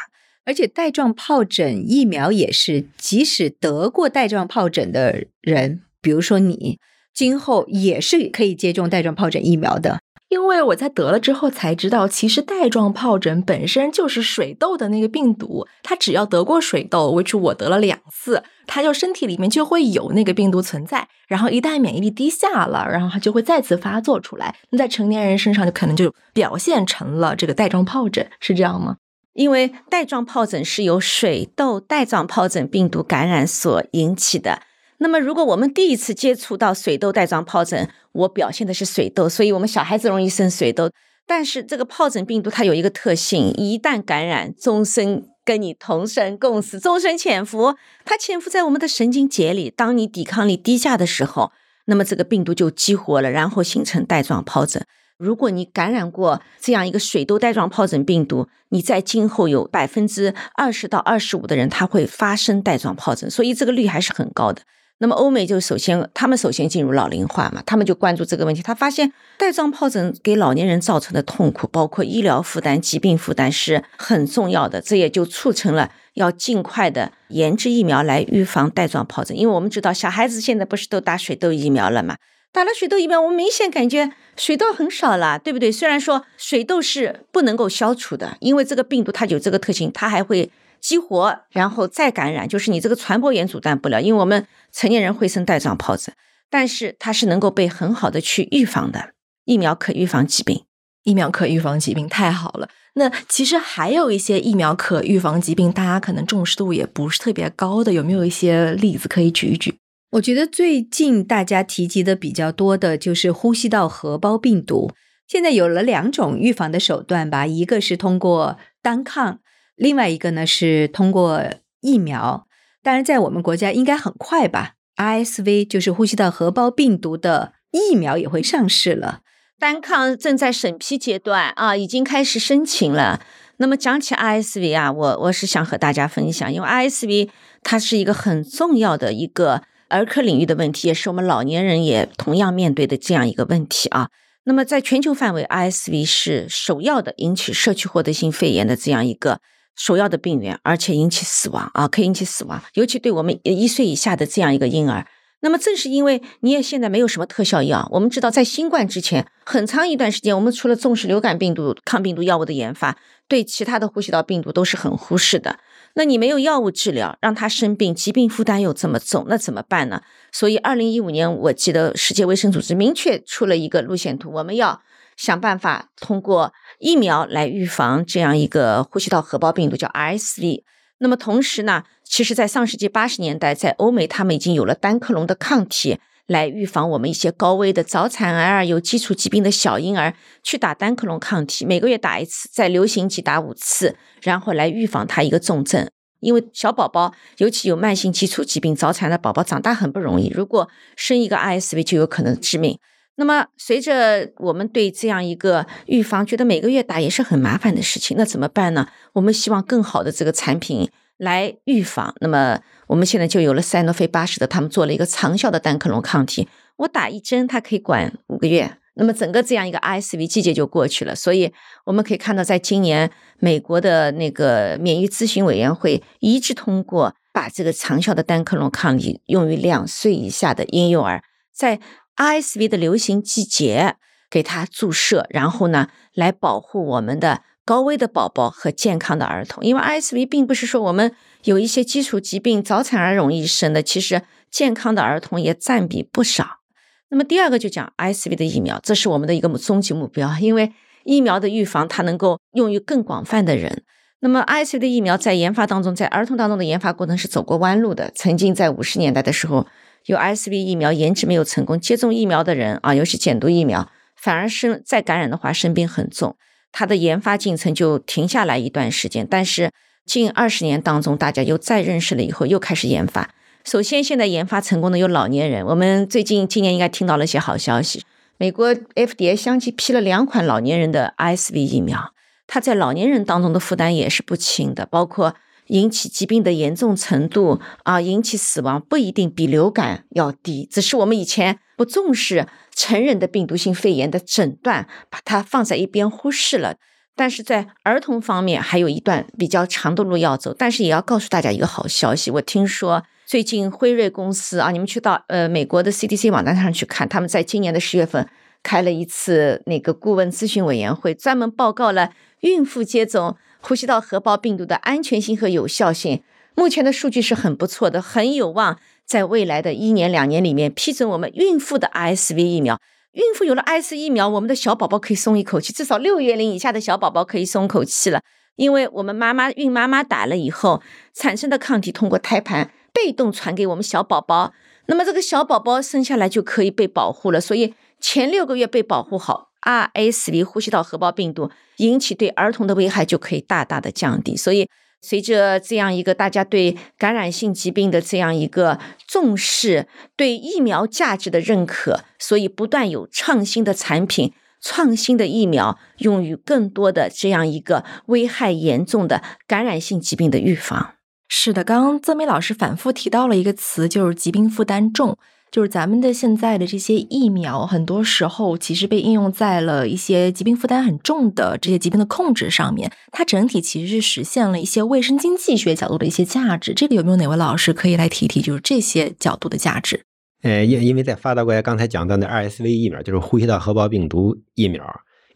而且带状疱疹疫苗也是，即使得过带状疱疹的人，比如说你，今后也是可以接种带状疱疹疫苗的。因为我在得了之后才知道，其实带状疱疹本身就是水痘的那个病毒。它只要得过水痘，which 我得了两次，它就身体里面就会有那个病毒存在。然后一旦免疫力低下了，然后它就会再次发作出来。那在成年人身上就可能就表现成了这个带状疱疹，是这样吗？因为带状疱疹是由水痘带状疱疹病毒感染所引起的。那么，如果我们第一次接触到水痘带状疱疹，我表现的是水痘，所以我们小孩子容易生水痘。但是这个疱疹病毒它有一个特性，一旦感染，终身跟你同生共死，终身潜伏。它潜伏在我们的神经节里，当你抵抗力低下的时候，那么这个病毒就激活了，然后形成带状疱疹。如果你感染过这样一个水痘带状疱疹病毒，你在今后有百分之二十到二十五的人，他会发生带状疱疹，所以这个率还是很高的。那么欧美就首先，他们首先进入老龄化嘛，他们就关注这个问题。他发现带状疱疹给老年人造成的痛苦，包括医疗负担、疾病负担是很重要的。这也就促成了要尽快的研制疫苗来预防带状疱疹。因为我们知道小孩子现在不是都打水痘疫苗了嘛？打了水痘疫苗，我们明显感觉水痘很少了，对不对？虽然说水痘是不能够消除的，因为这个病毒它有这个特性，它还会。激活，然后再感染，就是你这个传播源阻断不了。因为我们成年人会生带状疱疹，但是它是能够被很好的去预防的。疫苗可预防疾病，疫苗可预防疾病，太好了。那其实还有一些疫苗可预防疾病，大家可能重视度也不是特别高的，有没有一些例子可以举一举？我觉得最近大家提及的比较多的就是呼吸道合胞病毒。现在有了两种预防的手段吧，一个是通过单抗。另外一个呢是通过疫苗，当然在我们国家应该很快吧，RSV 就是呼吸道合胞病毒的疫苗也会上市了。单抗正在审批阶段啊，已经开始申请了。那么讲起 RSV 啊，我我是想和大家分享，因为 RSV 它是一个很重要的一个儿科领域的问题，也是我们老年人也同样面对的这样一个问题啊。那么在全球范围，RSV 是首要的引起社区获得性肺炎的这样一个。首要的病源，而且引起死亡啊，可以引起死亡，尤其对我们一岁以下的这样一个婴儿。那么正是因为你也现在没有什么特效药，我们知道在新冠之前很长一段时间，我们除了重视流感病毒抗病毒药物的研发，对其他的呼吸道病毒都是很忽视的。那你没有药物治疗，让他生病，疾病负担又这么重，那怎么办呢？所以二零一五年，我记得世界卫生组织明确出了一个路线图，我们要。想办法通过疫苗来预防这样一个呼吸道合胞病毒，叫 RSV。那么同时呢，其实，在上世纪八十年代，在欧美他们已经有了单克隆的抗体来预防我们一些高危的早产儿、有基础疾病的小婴儿去打单克隆抗体，每个月打一次，在流行期打五次，然后来预防他一个重症。因为小宝宝尤其有慢性基础疾病、早产的宝宝长大很不容易，如果生一个 RSV 就有可能致命。那么，随着我们对这样一个预防，觉得每个月打也是很麻烦的事情，那怎么办呢？我们希望更好的这个产品来预防。那么，我们现在就有了赛诺菲八十的，他们做了一个长效的单克隆抗体，我打一针，它可以管五个月。那么，整个这样一个 RSV 季节就过去了。所以，我们可以看到，在今年美国的那个免疫咨询委员会一致通过，把这个长效的单克隆抗体用于两岁以下的婴幼儿，在。RSV 的流行季节，给它注射，然后呢，来保护我们的高危的宝宝和健康的儿童。因为 RSV 并不是说我们有一些基础疾病、早产儿容易生的，其实健康的儿童也占比不少。那么第二个就讲 RSV 的疫苗，这是我们的一个终极目标，因为疫苗的预防它能够用于更广泛的人。那么 RSV 的疫苗在研发当中，在儿童当中的研发过程是走过弯路的。曾经在五十年代的时候，有 RSV 疫苗研制没有成功，接种疫苗的人啊，尤其减毒疫苗，反而是再感染的话生病很重，它的研发进程就停下来一段时间。但是近二十年当中，大家又再认识了以后，又开始研发。首先，现在研发成功的有老年人。我们最近今年应该听到了一些好消息，美国 FDA 相继批了两款老年人的 RSV 疫苗，它在老年人当中的负担也是不轻的，包括引起疾病的严重程度啊，引起死亡不一定比流感要低，只是我们以前不重视成人的病毒性肺炎的诊断，把它放在一边忽视了。但是在儿童方面还有一段比较长的路要走，但是也要告诉大家一个好消息，我听说。最近辉瑞公司啊，你们去到呃美国的 CDC 网站上去看，他们在今年的十月份开了一次那个顾问咨询委员会，专门报告了孕妇接种呼吸道合胞病毒的安全性和有效性。目前的数据是很不错的，很有望在未来的一年两年里面批准我们孕妇的 RSV 疫苗。孕妇有了 RSV 疫苗，我们的小宝宝可以松一口气，至少六月龄以下的小宝宝可以松口气了，因为我们妈妈孕妈妈打了以后产生的抗体通过胎盘。被动传给我们小宝宝，那么这个小宝宝生下来就可以被保护了。所以前六个月被保护好，RSV 呼吸道合胞病毒引起对儿童的危害就可以大大的降低。所以随着这样一个大家对感染性疾病的这样一个重视，对疫苗价值的认可，所以不断有创新的产品、创新的疫苗用于更多的这样一个危害严重的感染性疾病的预防。是的，刚刚曾梅老师反复提到了一个词，就是疾病负担重。就是咱们的现在的这些疫苗，很多时候其实被应用在了一些疾病负担很重的这些疾病的控制上面。它整体其实是实现了一些卫生经济学角度的一些价值。这个有没有哪位老师可以来提提，就是这些角度的价值？呃，因因为在发达国家，刚才讲到的 RSV 疫苗就是呼吸道合胞病毒疫苗，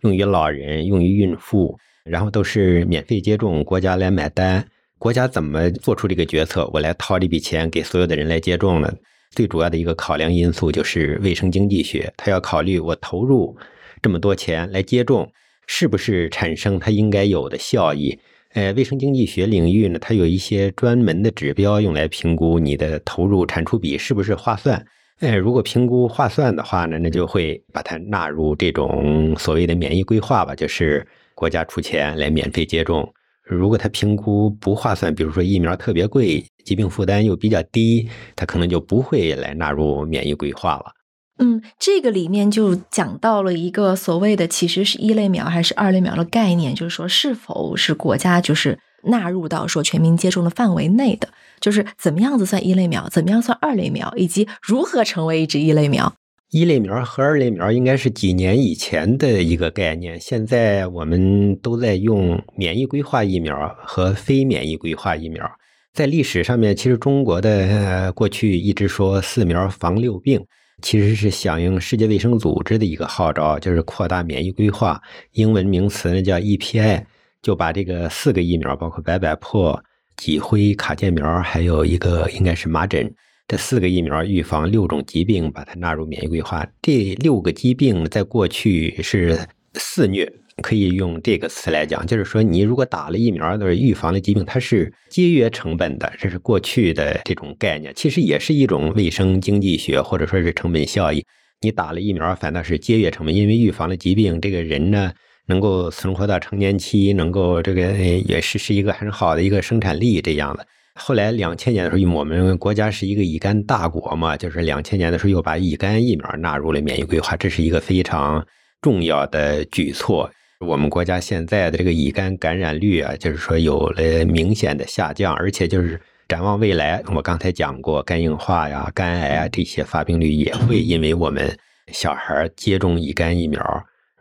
用于老人，用于孕妇，然后都是免费接种，国家来买单。国家怎么做出这个决策？我来掏这笔钱给所有的人来接种呢？最主要的一个考量因素就是卫生经济学，它要考虑我投入这么多钱来接种，是不是产生它应该有的效益？呃，卫生经济学领域呢，它有一些专门的指标用来评估你的投入产出比是不是划算。呃，如果评估划算的话呢，那就会把它纳入这种所谓的免疫规划吧，就是国家出钱来免费接种。如果他评估不划算，比如说疫苗特别贵，疾病负担又比较低，他可能就不会来纳入免疫规划了。嗯，这个里面就讲到了一个所谓的其实是一类苗还是二类苗的概念，就是说是否是国家就是纳入到说全民接种的范围内的，就是怎么样子算一类苗，怎么样算二类苗，以及如何成为一只一类苗。一类苗和二类苗应该是几年以前的一个概念，现在我们都在用免疫规划疫苗和非免疫规划疫苗。在历史上面，其实中国的过去一直说四苗防六病，其实是响应世界卫生组织的一个号召，就是扩大免疫规划。英文名词呢叫 EPI，就把这个四个疫苗，包括白百破、脊灰、卡介苗，还有一个应该是麻疹。这四个疫苗预防六种疾病，把它纳入免疫规划。这六个疾病在过去是肆虐，可以用这个词来讲，就是说你如果打了疫苗的预防的疾病，它是节约成本的，这是过去的这种概念。其实也是一种卫生经济学，或者说是成本效益。你打了疫苗，反倒是节约成本，因为预防的疾病，这个人呢能够存活到成年期，能够这个也是是一个很好的一个生产力这样的。后来两千年的时候，因为我们国家是一个乙肝大国嘛，就是两千年的时候又把乙肝疫苗纳入了免疫规划，这是一个非常重要的举措。我们国家现在的这个乙肝感染率啊，就是说有了明显的下降，而且就是展望未来，我刚才讲过，肝硬化呀、肝癌啊这些发病率也会因为我们小孩接种乙肝疫苗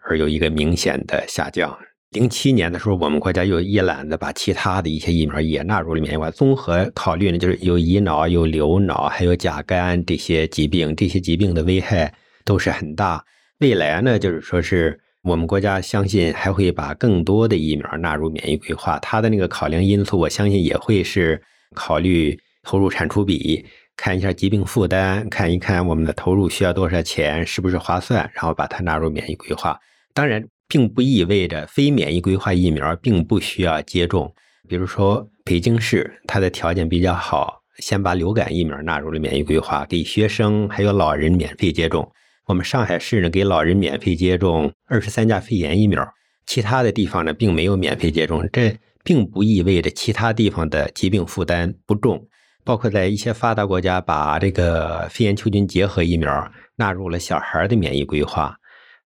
而有一个明显的下降。零七年的时候，我们国家又一揽子把其他的一些疫苗也纳入了免疫规综合考虑呢，就是有乙脑、有瘤脑、还有甲肝这些疾病，这些疾病的危害都是很大。未来呢，就是说是我们国家相信还会把更多的疫苗纳入免疫规划。它的那个考量因素，我相信也会是考虑投入产出比，看一下疾病负担，看一看我们的投入需要多少钱，是不是划算，然后把它纳入免疫规划。当然。并不意味着非免疫规划疫苗并不需要接种。比如说，北京市它的条件比较好，先把流感疫苗纳入了免疫规划，给学生还有老人免费接种。我们上海市呢，给老人免费接种二十三价肺炎疫苗，其他的地方呢，并没有免费接种。这并不意味着其他地方的疾病负担不重。包括在一些发达国家，把这个肺炎球菌结合疫苗纳入了小孩的免疫规划。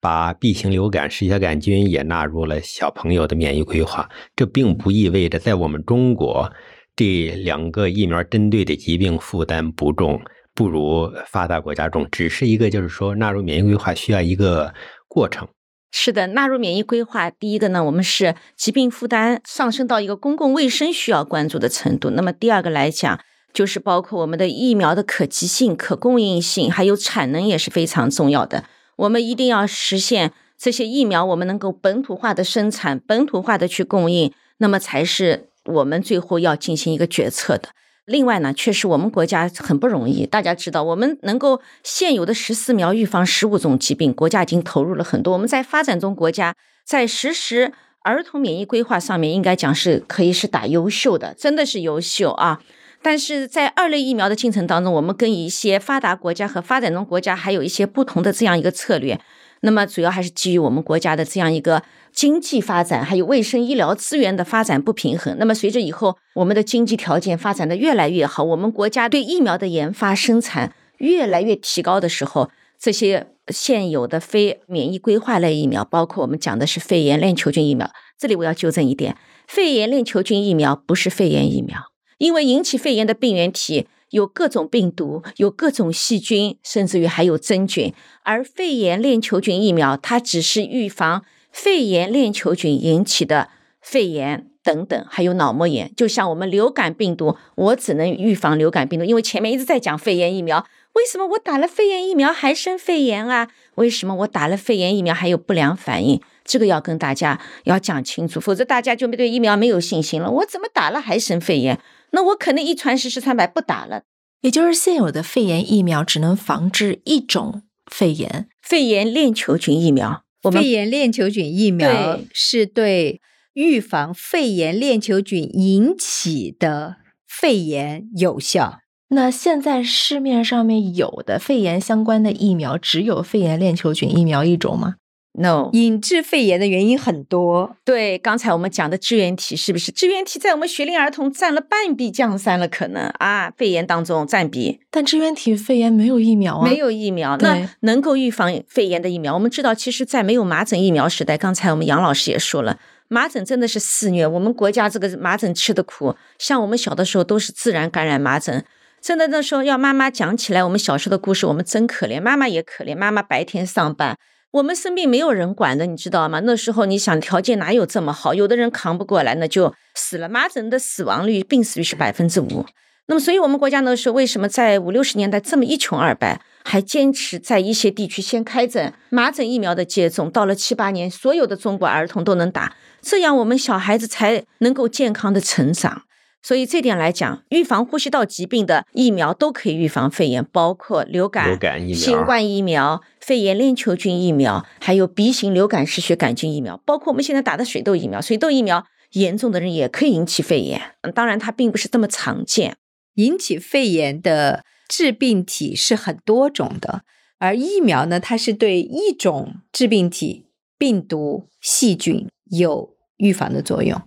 把 B 型流感嗜血杆菌也纳入了小朋友的免疫规划，这并不意味着在我们中国这两个疫苗针对的疾病负担不重，不如发达国家重，只是一个就是说纳入免疫规划需要一个过程。是的，纳入免疫规划，第一个呢，我们是疾病负担上升到一个公共卫生需要关注的程度。那么第二个来讲，就是包括我们的疫苗的可及性、可供应性，还有产能也是非常重要的。我们一定要实现这些疫苗，我们能够本土化的生产，本土化的去供应，那么才是我们最后要进行一个决策的。另外呢，确实我们国家很不容易，大家知道，我们能够现有的十四苗预防十五种疾病，国家已经投入了很多。我们在发展中国家在实施儿童免疫规划上面，应该讲是可以是打优秀的，真的是优秀啊。但是在二类疫苗的进程当中，我们跟一些发达国家和发展中国家还有一些不同的这样一个策略。那么主要还是基于我们国家的这样一个经济发展，还有卫生医疗资源的发展不平衡。那么随着以后我们的经济条件发展的越来越好，我们国家对疫苗的研发生产越来越提高的时候，这些现有的非免疫规划类疫苗，包括我们讲的是肺炎链球菌疫苗，这里我要纠正一点，肺炎链球菌疫苗不是肺炎疫苗。因为引起肺炎的病原体有各种病毒，有各种细菌，甚至于还有真菌。而肺炎链球菌疫苗，它只是预防肺炎链球菌引起的肺炎等等，还有脑膜炎。就像我们流感病毒，我只能预防流感病毒。因为前面一直在讲肺炎疫苗，为什么我打了肺炎疫苗还生肺炎啊？为什么我打了肺炎疫苗还有不良反应？这个要跟大家要讲清楚，否则大家就对疫苗没有信心了。我怎么打了还生肺炎？那我可能一传十，十传百，不打了。也就是现有的肺炎疫苗只能防治一种肺炎，肺炎链球菌疫苗。肺炎链球菌疫苗是对预防肺炎链球菌引起的肺炎有效。那现在市面上面有的肺炎相关的疫苗，只有肺炎链球菌疫苗一种吗？no，引致肺炎的原因很多。对，刚才我们讲的支原体是不是？支原体在我们学龄儿童占了半壁江山了，可能啊，肺炎当中占比。但支原体肺炎没有疫苗啊，没有疫苗。那能够预防肺炎的疫苗，我们知道，其实，在没有麻疹疫苗时代，刚才我们杨老师也说了，麻疹真的是肆虐。我们国家这个麻疹吃的苦，像我们小的时候都是自然感染麻疹，真的那时候要妈妈讲起来，我们小时候的故事，我们真可怜，妈妈也可怜，妈妈白天上班。我们生病没有人管的，你知道吗？那时候你想条件哪有这么好？有的人扛不过来，那就死了。麻疹的死亡率、病死率是百分之五。那么，所以我们国家那时候为什么在五六十年代这么一穷二白，还坚持在一些地区先开展麻疹疫苗的接种？到了七八年，所有的中国儿童都能打，这样我们小孩子才能够健康的成长。所以这点来讲，预防呼吸道疾病的疫苗都可以预防肺炎，包括流感、流感疫苗、新冠疫苗、肺炎链球菌疫苗，还有鼻型流感嗜血杆菌疫苗，包括我们现在打的水痘疫苗。水痘疫苗严重的人也可以引起肺炎，当然它并不是这么常见。引起肺炎的致病体是很多种的，而疫苗呢，它是对一种致病体病毒、细菌有预防的作用。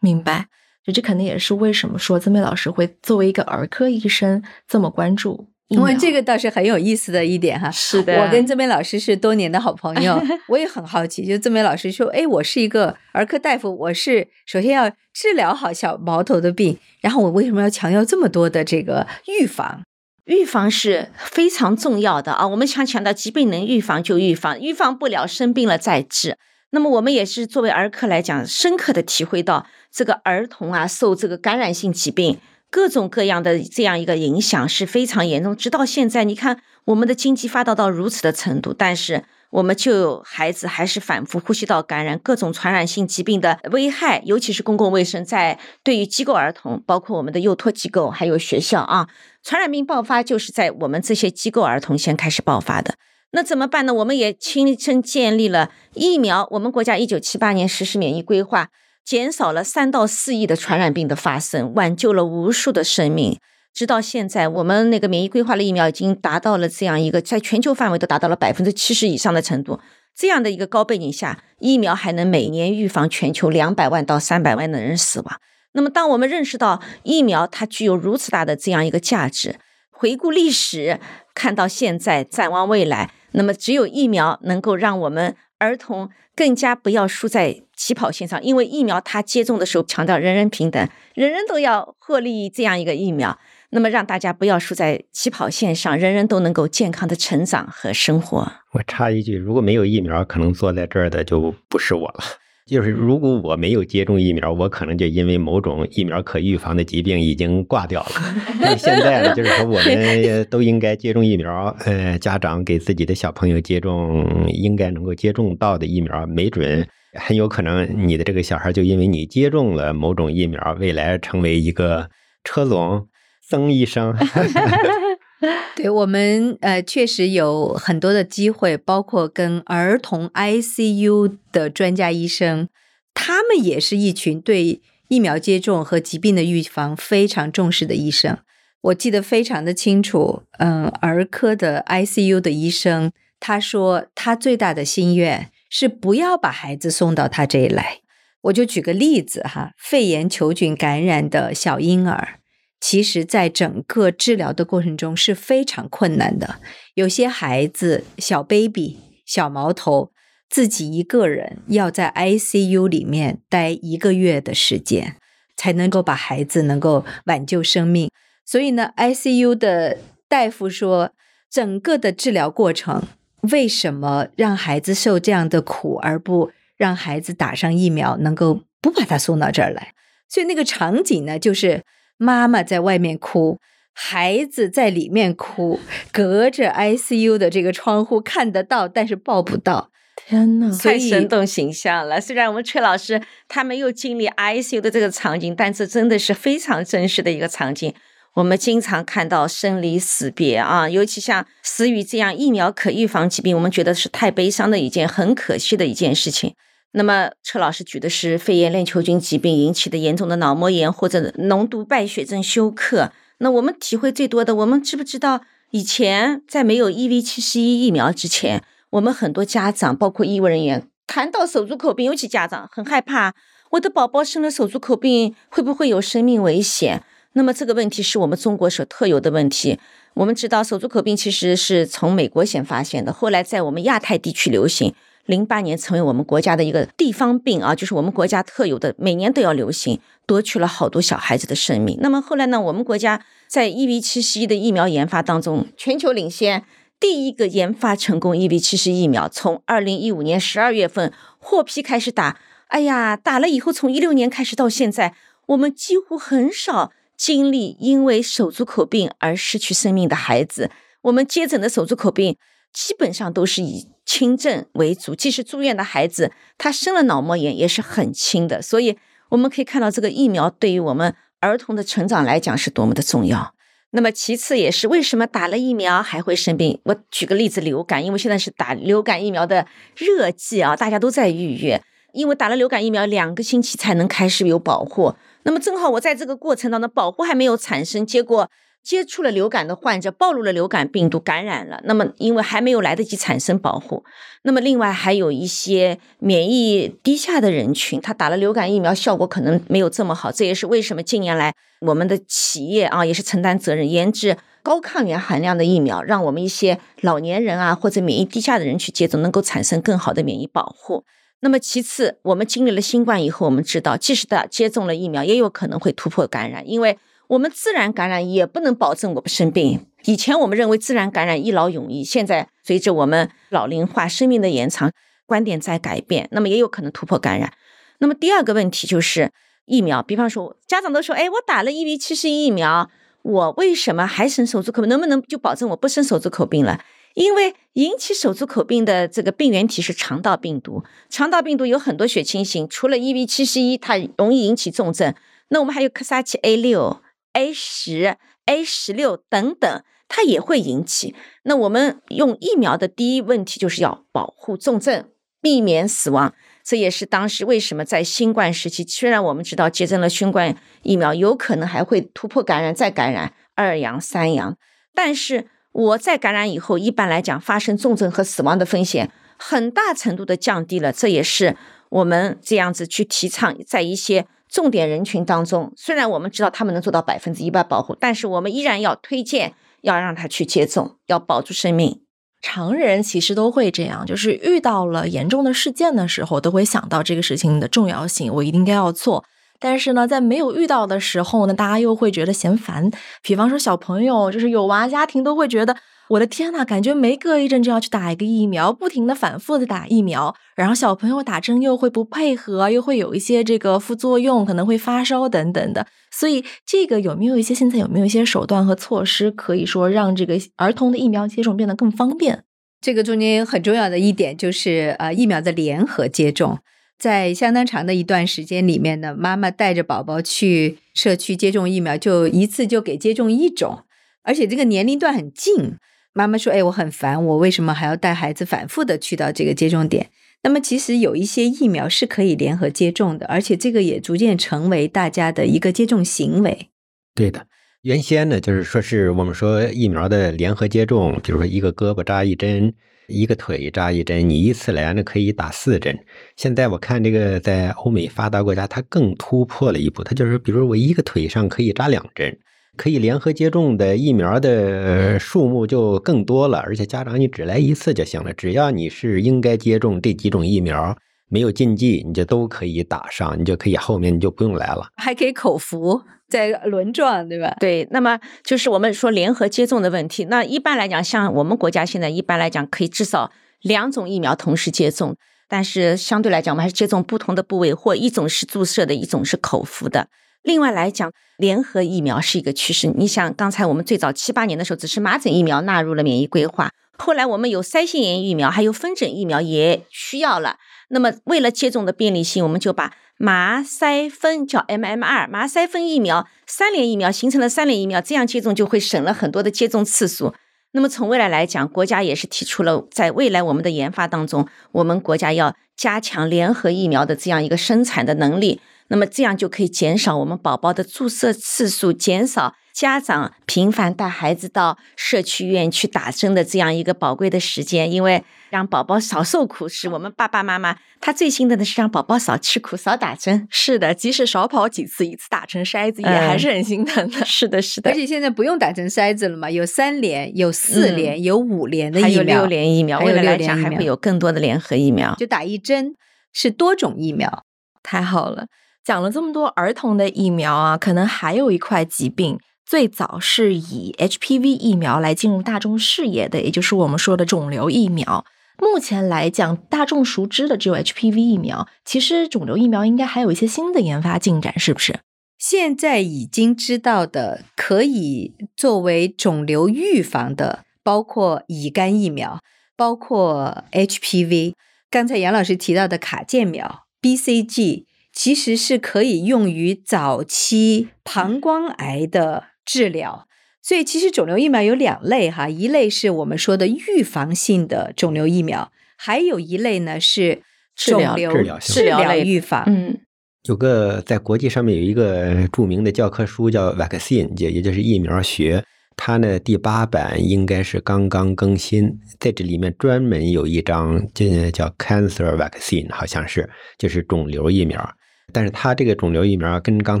明白。就这可能也是为什么说曾梅老师会作为一个儿科医生这么关注，因为这个倒是很有意思的一点哈。是的，我跟曾梅老师是多年的好朋友，我也很好奇，就曾梅老师说，哎，我是一个儿科大夫，我是首先要治疗好小毛头的病，然后我为什么要强调这么多的这个预防？预防是非常重要的啊！我们常强调疾病能预防就预防，预防不了生病了再治。那么我们也是作为儿科来讲，深刻的体会到这个儿童啊，受这个感染性疾病各种各样的这样一个影响是非常严重。直到现在，你看我们的经济发达到如此的程度，但是我们就有孩子还是反复呼吸道感染，各种传染性疾病的危害，尤其是公共卫生在对于机构儿童，包括我们的幼托机构还有学校啊，传染病爆发就是在我们这些机构儿童先开始爆发的。那怎么办呢？我们也亲身建立了疫苗。我们国家一九七八年实施免疫规划，减少了三到四亿的传染病的发生，挽救了无数的生命。直到现在，我们那个免疫规划的疫苗已经达到了这样一个在全球范围都达到了百分之七十以上的程度。这样的一个高背景下，疫苗还能每年预防全球两百万到三百万的人死亡。那么，当我们认识到疫苗它具有如此大的这样一个价值，回顾历史，看到现在，展望未来。那么，只有疫苗能够让我们儿童更加不要输在起跑线上，因为疫苗它接种的时候强调人人平等，人人都要获利这样一个疫苗。那么，让大家不要输在起跑线上，人人都能够健康的成长和生活。我插一句，如果没有疫苗，可能坐在这儿的就不是我了。就是如果我没有接种疫苗，我可能就因为某种疫苗可预防的疾病已经挂掉了。那现在呢，就是说我们 都应该接种疫苗。呃，家长给自己的小朋友接种应该能够接种到的疫苗，没准很有可能你的这个小孩就因为你接种了某种疫苗，未来成为一个车总、曾医生。对我们呃，确实有很多的机会，包括跟儿童 ICU 的专家医生，他们也是一群对疫苗接种和疾病的预防非常重视的医生。我记得非常的清楚，嗯，儿科的 ICU 的医生他说，他最大的心愿是不要把孩子送到他这里来。我就举个例子哈，肺炎球菌感染的小婴儿。其实，在整个治疗的过程中是非常困难的。有些孩子小 baby、小毛头，自己一个人要在 ICU 里面待一个月的时间，才能够把孩子能够挽救生命。所以呢，ICU 的大夫说，整个的治疗过程，为什么让孩子受这样的苦，而不让孩子打上疫苗，能够不把他送到这儿来？所以那个场景呢，就是。妈妈在外面哭，孩子在里面哭，隔着 ICU 的这个窗户看得到，但是抱不到。天呐，太生动形象了！虽然我们崔老师他没有经历 ICU 的这个场景，但这真的是非常真实的一个场景。我们经常看到生离死别啊，尤其像死于这样疫苗可预防疾病，我们觉得是太悲伤的一件，很可惜的一件事情。那么，车老师举的是肺炎链球菌疾病引起的严重的脑膜炎或者脓毒败血症休克。那我们体会最多的，我们知不知道以前在没有 E V 七十一疫苗之前，我们很多家长包括医务人员谈到手足口病，尤其家长很害怕，我的宝宝生了手足口病会不会有生命危险？那么这个问题是我们中国所特有的问题。我们知道手足口病其实是从美国先发现的，后来在我们亚太地区流行。零八年成为我们国家的一个地方病啊，就是我们国家特有的，每年都要流行，夺去了好多小孩子的生命。那么后来呢，我们国家在 E V 七十一的疫苗研发当中，全球领先，第一个研发成功 E V 七十疫苗，从二零一五年十二月份获批开始打，哎呀，打了以后，从一六年开始到现在，我们几乎很少经历因为手足口病而失去生命的孩子。我们接诊的手足口病基本上都是以。轻症为主，即使住院的孩子，他生了脑膜炎也是很轻的。所以我们可以看到，这个疫苗对于我们儿童的成长来讲是多么的重要。那么其次也是为什么打了疫苗还会生病？我举个例子，流感，因为现在是打流感疫苗的热季啊，大家都在预约。因为打了流感疫苗两个星期才能开始有保护，那么正好我在这个过程当中保护还没有产生，结果。接触了流感的患者暴露了流感病毒感染了，那么因为还没有来得及产生保护，那么另外还有一些免疫低下的人群，他打了流感疫苗效果可能没有这么好，这也是为什么近年来我们的企业啊也是承担责任研制高抗原含量的疫苗，让我们一些老年人啊或者免疫低下的人去接种，能够产生更好的免疫保护。那么其次，我们经历了新冠以后，我们知道即使的接种了疫苗，也有可能会突破感染，因为。我们自然感染也不能保证我不生病。以前我们认为自然感染一劳永逸，现在随着我们老龄化、生命的延长，观点在改变，那么也有可能突破感染。那么第二个问题就是疫苗，比方说家长都说：“哎，我打了 E V 七十一疫苗，我为什么还生手足口？能不能就保证我不生手足口病了？”因为引起手足口病的这个病原体是肠道病毒，肠道病毒有很多血清型，除了 E V 七十一，它容易引起重症，那我们还有克萨奇 A 六。A 十、A 十六等等。它也会引起。那我们用疫苗的第一问题就是要保护重症，避免死亡。这也是当时为什么在新冠时期，虽然我们知道接种了新冠疫苗有可能还会突破感染再感染二阳三阳，但是我在感染以后，一般来讲发生重症和死亡的风险很大程度的降低了。这也是我们这样子去提倡，在一些重点人群当中，虽然我们知道他们能做到百分之一百保护，但是我们依然要推荐要让他去接种，要保住生命。常人其实都会这样，就是遇到了严重的事件的时候，都会想到这个事情的重要性，我一定该要做。但是呢，在没有遇到的时候呢，大家又会觉得嫌烦。比方说小朋友，就是有娃家庭都会觉得。我的天呐，感觉没隔一阵就要去打一个疫苗，不停的反复的打疫苗，然后小朋友打针又会不配合，又会有一些这个副作用，可能会发烧等等的。所以这个有没有一些现在有没有一些手段和措施，可以说让这个儿童的疫苗接种变得更方便？这个中间很重要的一点就是呃疫苗的联合接种，在相当长的一段时间里面呢，妈妈带着宝宝去社区接种疫苗，就一次就给接种一种，而且这个年龄段很近。妈妈说：“哎，我很烦，我为什么还要带孩子反复的去到这个接种点？那么其实有一些疫苗是可以联合接种的，而且这个也逐渐成为大家的一个接种行为。对的，原先呢就是说是我们说疫苗的联合接种，比如说一个胳膊扎一针，一个腿扎一针，你一次来呢可以打四针。现在我看这个在欧美发达国家，它更突破了一步，它就是比如我一个腿上可以扎两针。”可以联合接种的疫苗的数目就更多了，而且家长你只来一次就行了，只要你是应该接种这几种疫苗，没有禁忌，你就都可以打上，你就可以后面你就不用来了，还可以口服再轮转，对吧？对，那么就是我们说联合接种的问题，那一般来讲，像我们国家现在一般来讲可以至少两种疫苗同时接种，但是相对来讲，我们还是接种不同的部位，或一种是注射的，一种是口服的。另外来讲，联合疫苗是一个趋势。你想，刚才我们最早七八年的时候，只是麻疹疫苗纳入了免疫规划，后来我们有腮腺炎疫苗，还有风疹疫苗也需要了。那么为了接种的便利性，我们就把麻腮风叫 MMR 麻腮风疫苗三联疫苗形成了三联疫苗，这样接种就会省了很多的接种次数。那么从未来来讲，国家也是提出了，在未来我们的研发当中，我们国家要加强联合疫苗的这样一个生产的能力。那么这样就可以减少我们宝宝的注射次数，减少家长频繁带孩子到社区医院去打针的这样一个宝贵的时间。因为让宝宝少受苦是我们爸爸妈妈他最心疼的是让宝宝少吃苦、少打针。是的，即使少跑几次，一次打成筛子也还是很心疼的。是的，是的。而且现在不用打成筛子了嘛，有三联、有四联、有五联的疫苗，还有六联疫苗。未来来讲还会有更多的联合疫苗，就打一针是多种疫苗，太好了。讲了这么多儿童的疫苗啊，可能还有一块疾病，最早是以 HPV 疫苗来进入大众视野的，也就是我们说的肿瘤疫苗。目前来讲，大众熟知的只有 HPV 疫苗。其实肿瘤疫苗应该还有一些新的研发进展，是不是？现在已经知道的可以作为肿瘤预防的，包括乙肝疫苗，包括 HPV。刚才杨老师提到的卡介苗、BCG。其实是可以用于早期膀胱癌的治疗，所以其实肿瘤疫苗有两类哈，一类是我们说的预防性的肿瘤疫苗，还有一类呢是肿瘤治疗治疗预防。嗯，有个在国际上面有一个著名的教科书叫《Vaccine》，也也就是疫苗学。它呢，第八版应该是刚刚更新，在这里面专门有一章，这叫 Cancer Vaccine，好像是就是肿瘤疫苗。但是它这个肿瘤疫苗跟刚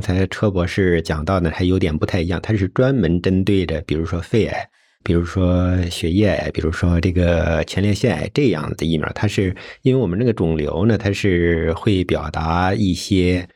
才车博士讲到的还有点不太一样，它是专门针对着，比如说肺癌，比如说血液癌，比如说这个前列腺癌这样的疫苗。它是因为我们这个肿瘤呢，它是会表达一些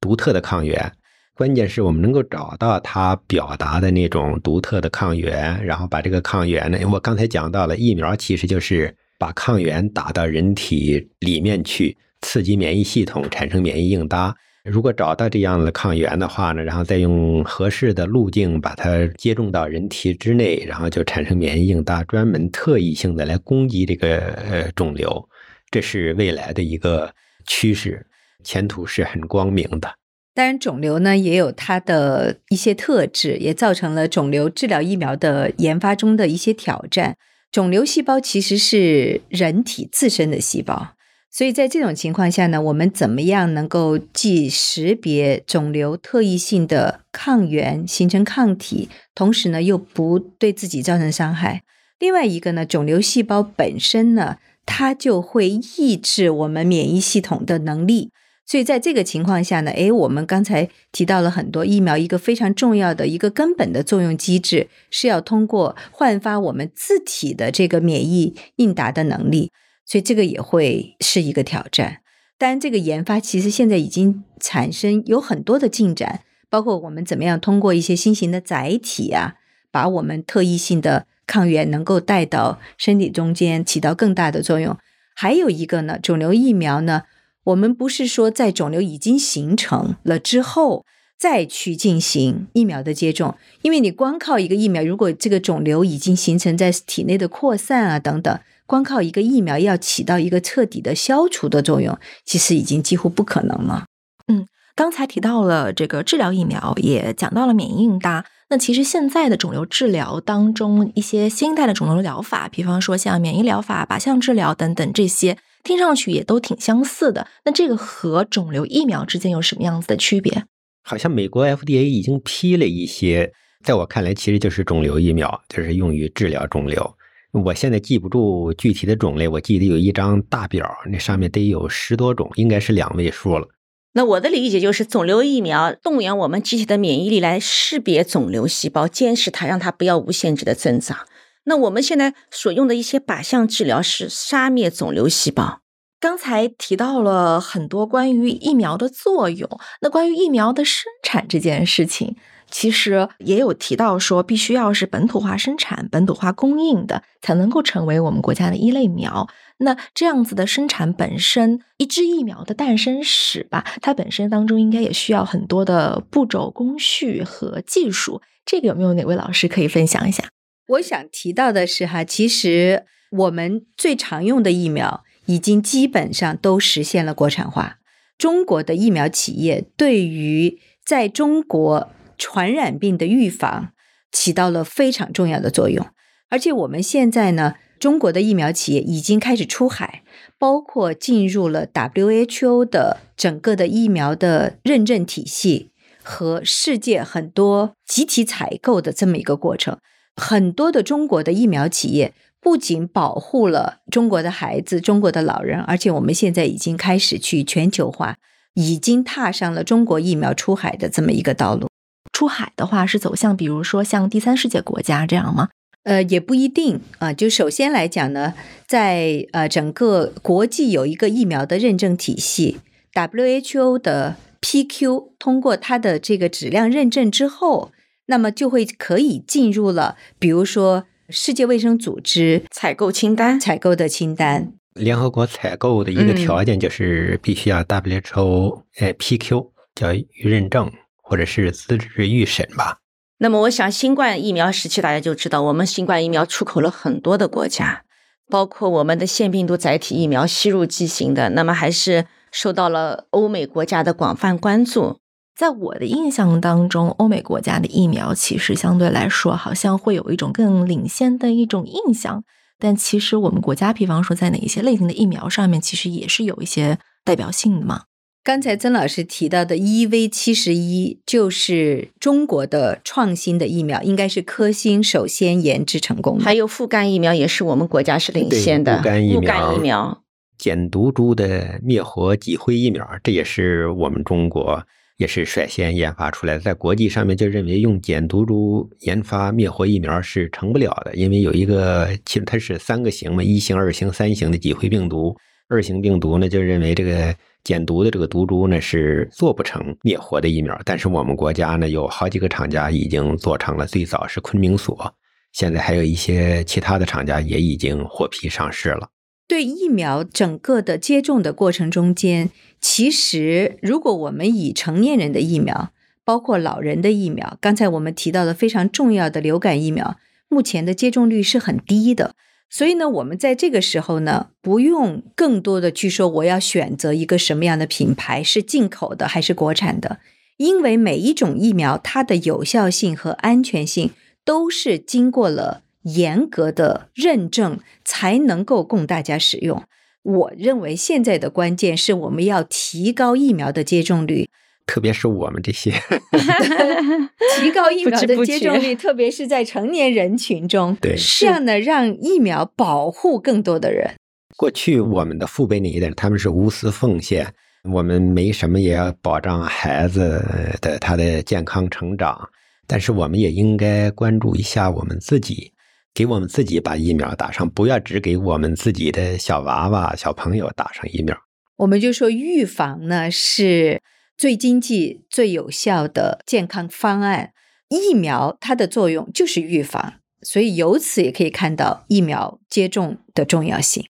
独特的抗原。关键是我们能够找到它表达的那种独特的抗原，然后把这个抗原呢，我刚才讲到了，疫苗其实就是把抗原打到人体里面去，刺激免疫系统产生免疫应答。如果找到这样的抗原的话呢，然后再用合适的路径把它接种到人体之内，然后就产生免疫应答，专门特异性的来攻击这个呃肿瘤。这是未来的一个趋势，前途是很光明的。当然，肿瘤呢也有它的一些特质，也造成了肿瘤治疗疫苗的研发中的一些挑战。肿瘤细胞其实是人体自身的细胞，所以在这种情况下呢，我们怎么样能够既识别肿瘤特异性的抗原形成抗体，同时呢又不对自己造成伤害？另外一个呢，肿瘤细胞本身呢，它就会抑制我们免疫系统的能力。所以在这个情况下呢，诶，我们刚才提到了很多疫苗，一个非常重要的一个根本的作用机制是要通过焕发我们自体的这个免疫应答的能力，所以这个也会是一个挑战。当然，这个研发其实现在已经产生有很多的进展，包括我们怎么样通过一些新型的载体啊，把我们特异性的抗原能够带到身体中间，起到更大的作用。还有一个呢，肿瘤疫苗呢。我们不是说在肿瘤已经形成了之后再去进行疫苗的接种，因为你光靠一个疫苗，如果这个肿瘤已经形成在体内的扩散啊等等，光靠一个疫苗要起到一个彻底的消除的作用，其实已经几乎不可能了。嗯，刚才提到了这个治疗疫苗，也讲到了免疫应答。那其实现在的肿瘤治疗当中，一些新一代的肿瘤疗法，比方说像免疫疗法、靶向治疗等等这些。听上去也都挺相似的，那这个和肿瘤疫苗之间有什么样子的区别？好像美国 FDA 已经批了一些，在我看来其实就是肿瘤疫苗，就是用于治疗肿瘤。我现在记不住具体的种类，我记得有一张大表，那上面得有十多种，应该是两位数了。那我的理解就是，肿瘤疫苗动员我们机体的免疫力来识别肿瘤细胞，监视它，让它不要无限制的增长。那我们现在所用的一些靶向治疗是杀灭肿瘤细胞。刚才提到了很多关于疫苗的作用，那关于疫苗的生产这件事情，其实也有提到说，必须要是本土化生产、本土化供应的，才能够成为我们国家的一类苗。那这样子的生产本身，一支疫苗的诞生史吧，它本身当中应该也需要很多的步骤、工序和技术。这个有没有哪位老师可以分享一下？我想提到的是哈，其实我们最常用的疫苗已经基本上都实现了国产化。中国的疫苗企业对于在中国传染病的预防起到了非常重要的作用。而且我们现在呢，中国的疫苗企业已经开始出海，包括进入了 WHO 的整个的疫苗的认证体系和世界很多集体采购的这么一个过程。很多的中国的疫苗企业不仅保护了中国的孩子、中国的老人，而且我们现在已经开始去全球化，已经踏上了中国疫苗出海的这么一个道路。出海的话是走向，比如说像第三世界国家这样吗？呃，也不一定啊。就首先来讲呢，在呃整个国际有一个疫苗的认证体系，WHO 的 PQ 通过它的这个质量认证之后。那么就会可以进入了，比如说世界卫生组织采购清单、采购的清单。联合国采购的一个条件就是必须要 WHO 哎 PQ 叫预认证或者是资质预审吧。那么我想新冠疫苗时期大家就知道，我们新冠疫苗出口了很多的国家，包括我们的腺病毒载体疫苗吸入剂型的，那么还是受到了欧美国家的广泛关注。在我的印象当中，欧美国家的疫苗其实相对来说好像会有一种更领先的一种印象，但其实我们国家，比方说在哪一些类型的疫苗上面，其实也是有一些代表性的嘛。刚才曾老师提到的 E V 七十一就是中国的创新的疫苗，应该是科兴首先研制成功的。还有副肝疫苗也是我们国家是领先的，副肝疫苗、减毒株的灭活脊灰疫苗，这也是我们中国。也是率先研发出来的，在国际上面就认为用减毒株研发灭活疫苗是成不了的，因为有一个其实它是三个型嘛，一型、二型、三型的脊灰病毒。二型病毒呢，就认为这个减毒的这个毒株呢是做不成灭活的疫苗。但是我们国家呢有好几个厂家已经做成了，最早是昆明所，现在还有一些其他的厂家也已经获批上市了。对疫苗整个的接种的过程中间，其实如果我们以成年人的疫苗，包括老人的疫苗，刚才我们提到的非常重要的流感疫苗，目前的接种率是很低的。所以呢，我们在这个时候呢，不用更多的去说我要选择一个什么样的品牌，是进口的还是国产的，因为每一种疫苗它的有效性和安全性都是经过了严格的认证才能够供大家使用。我认为现在的关键是我们要提高疫苗的接种率，特别是我们这些。提高疫苗的接种率，特别是在成年人群中，对。这样呢，让疫苗保护更多的人。过去我们的父辈那一代，他们是无私奉献，我们没什么也要保障孩子的他的健康成长，但是我们也应该关注一下我们自己，给我们自己把疫苗打上，不要只给我们自己的小娃娃、小朋友打上疫苗。我们就说预防呢是最经济、最有效的健康方案。疫苗它的作用就是预防，所以由此也可以看到疫苗接种的重要性。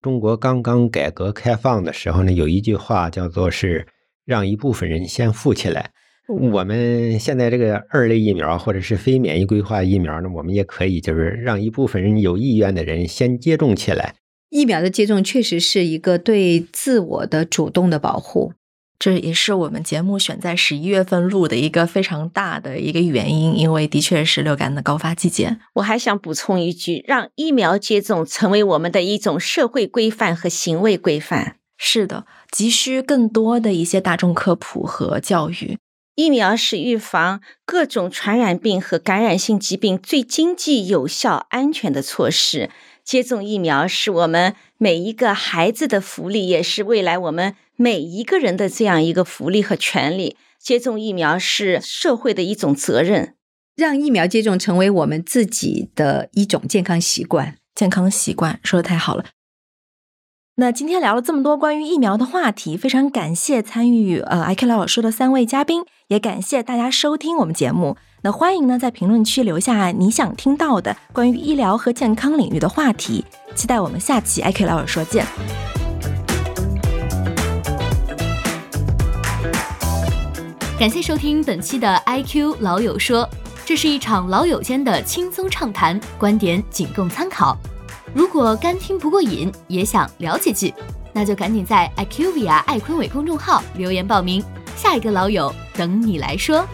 中国刚刚改革开放的时候呢，有一句话叫做是让一部分人先富起来。我们现在这个二类疫苗或者是非免疫规划疫苗呢，我们也可以就是让一部分人有意愿的人先接种起来。疫苗的接种确实是一个对自我的主动的保护。这也是我们节目选在十一月份录的一个非常大的一个原因，因为的确是流感的高发季节。我还想补充一句，让疫苗接种成为我们的一种社会规范和行为规范。是的，急需更多的一些大众科普和教育。疫苗是预防各种传染病和感染性疾病最经济、有效、安全的措施。接种疫苗是我们每一个孩子的福利，也是未来我们每一个人的这样一个福利和权利。接种疫苗是社会的一种责任。让疫苗接种成为我们自己的一种健康习惯。健康习惯说的太好了。那今天聊了这么多关于疫苗的话题，非常感谢参与呃 IQ 聊我说的三位嘉宾，也感谢大家收听我们节目。那欢迎呢在评论区留下你想听到的关于医疗和健康领域的话题，期待我们下期 IQ 聊我说见。感谢收听本期的 IQ 老友说，这是一场老友间的轻松畅谈，观点仅供参考。如果干听不过瘾，也想聊几句，那就赶紧在 IQVIA 爱坤伟公众号留言报名，下一个老友等你来说。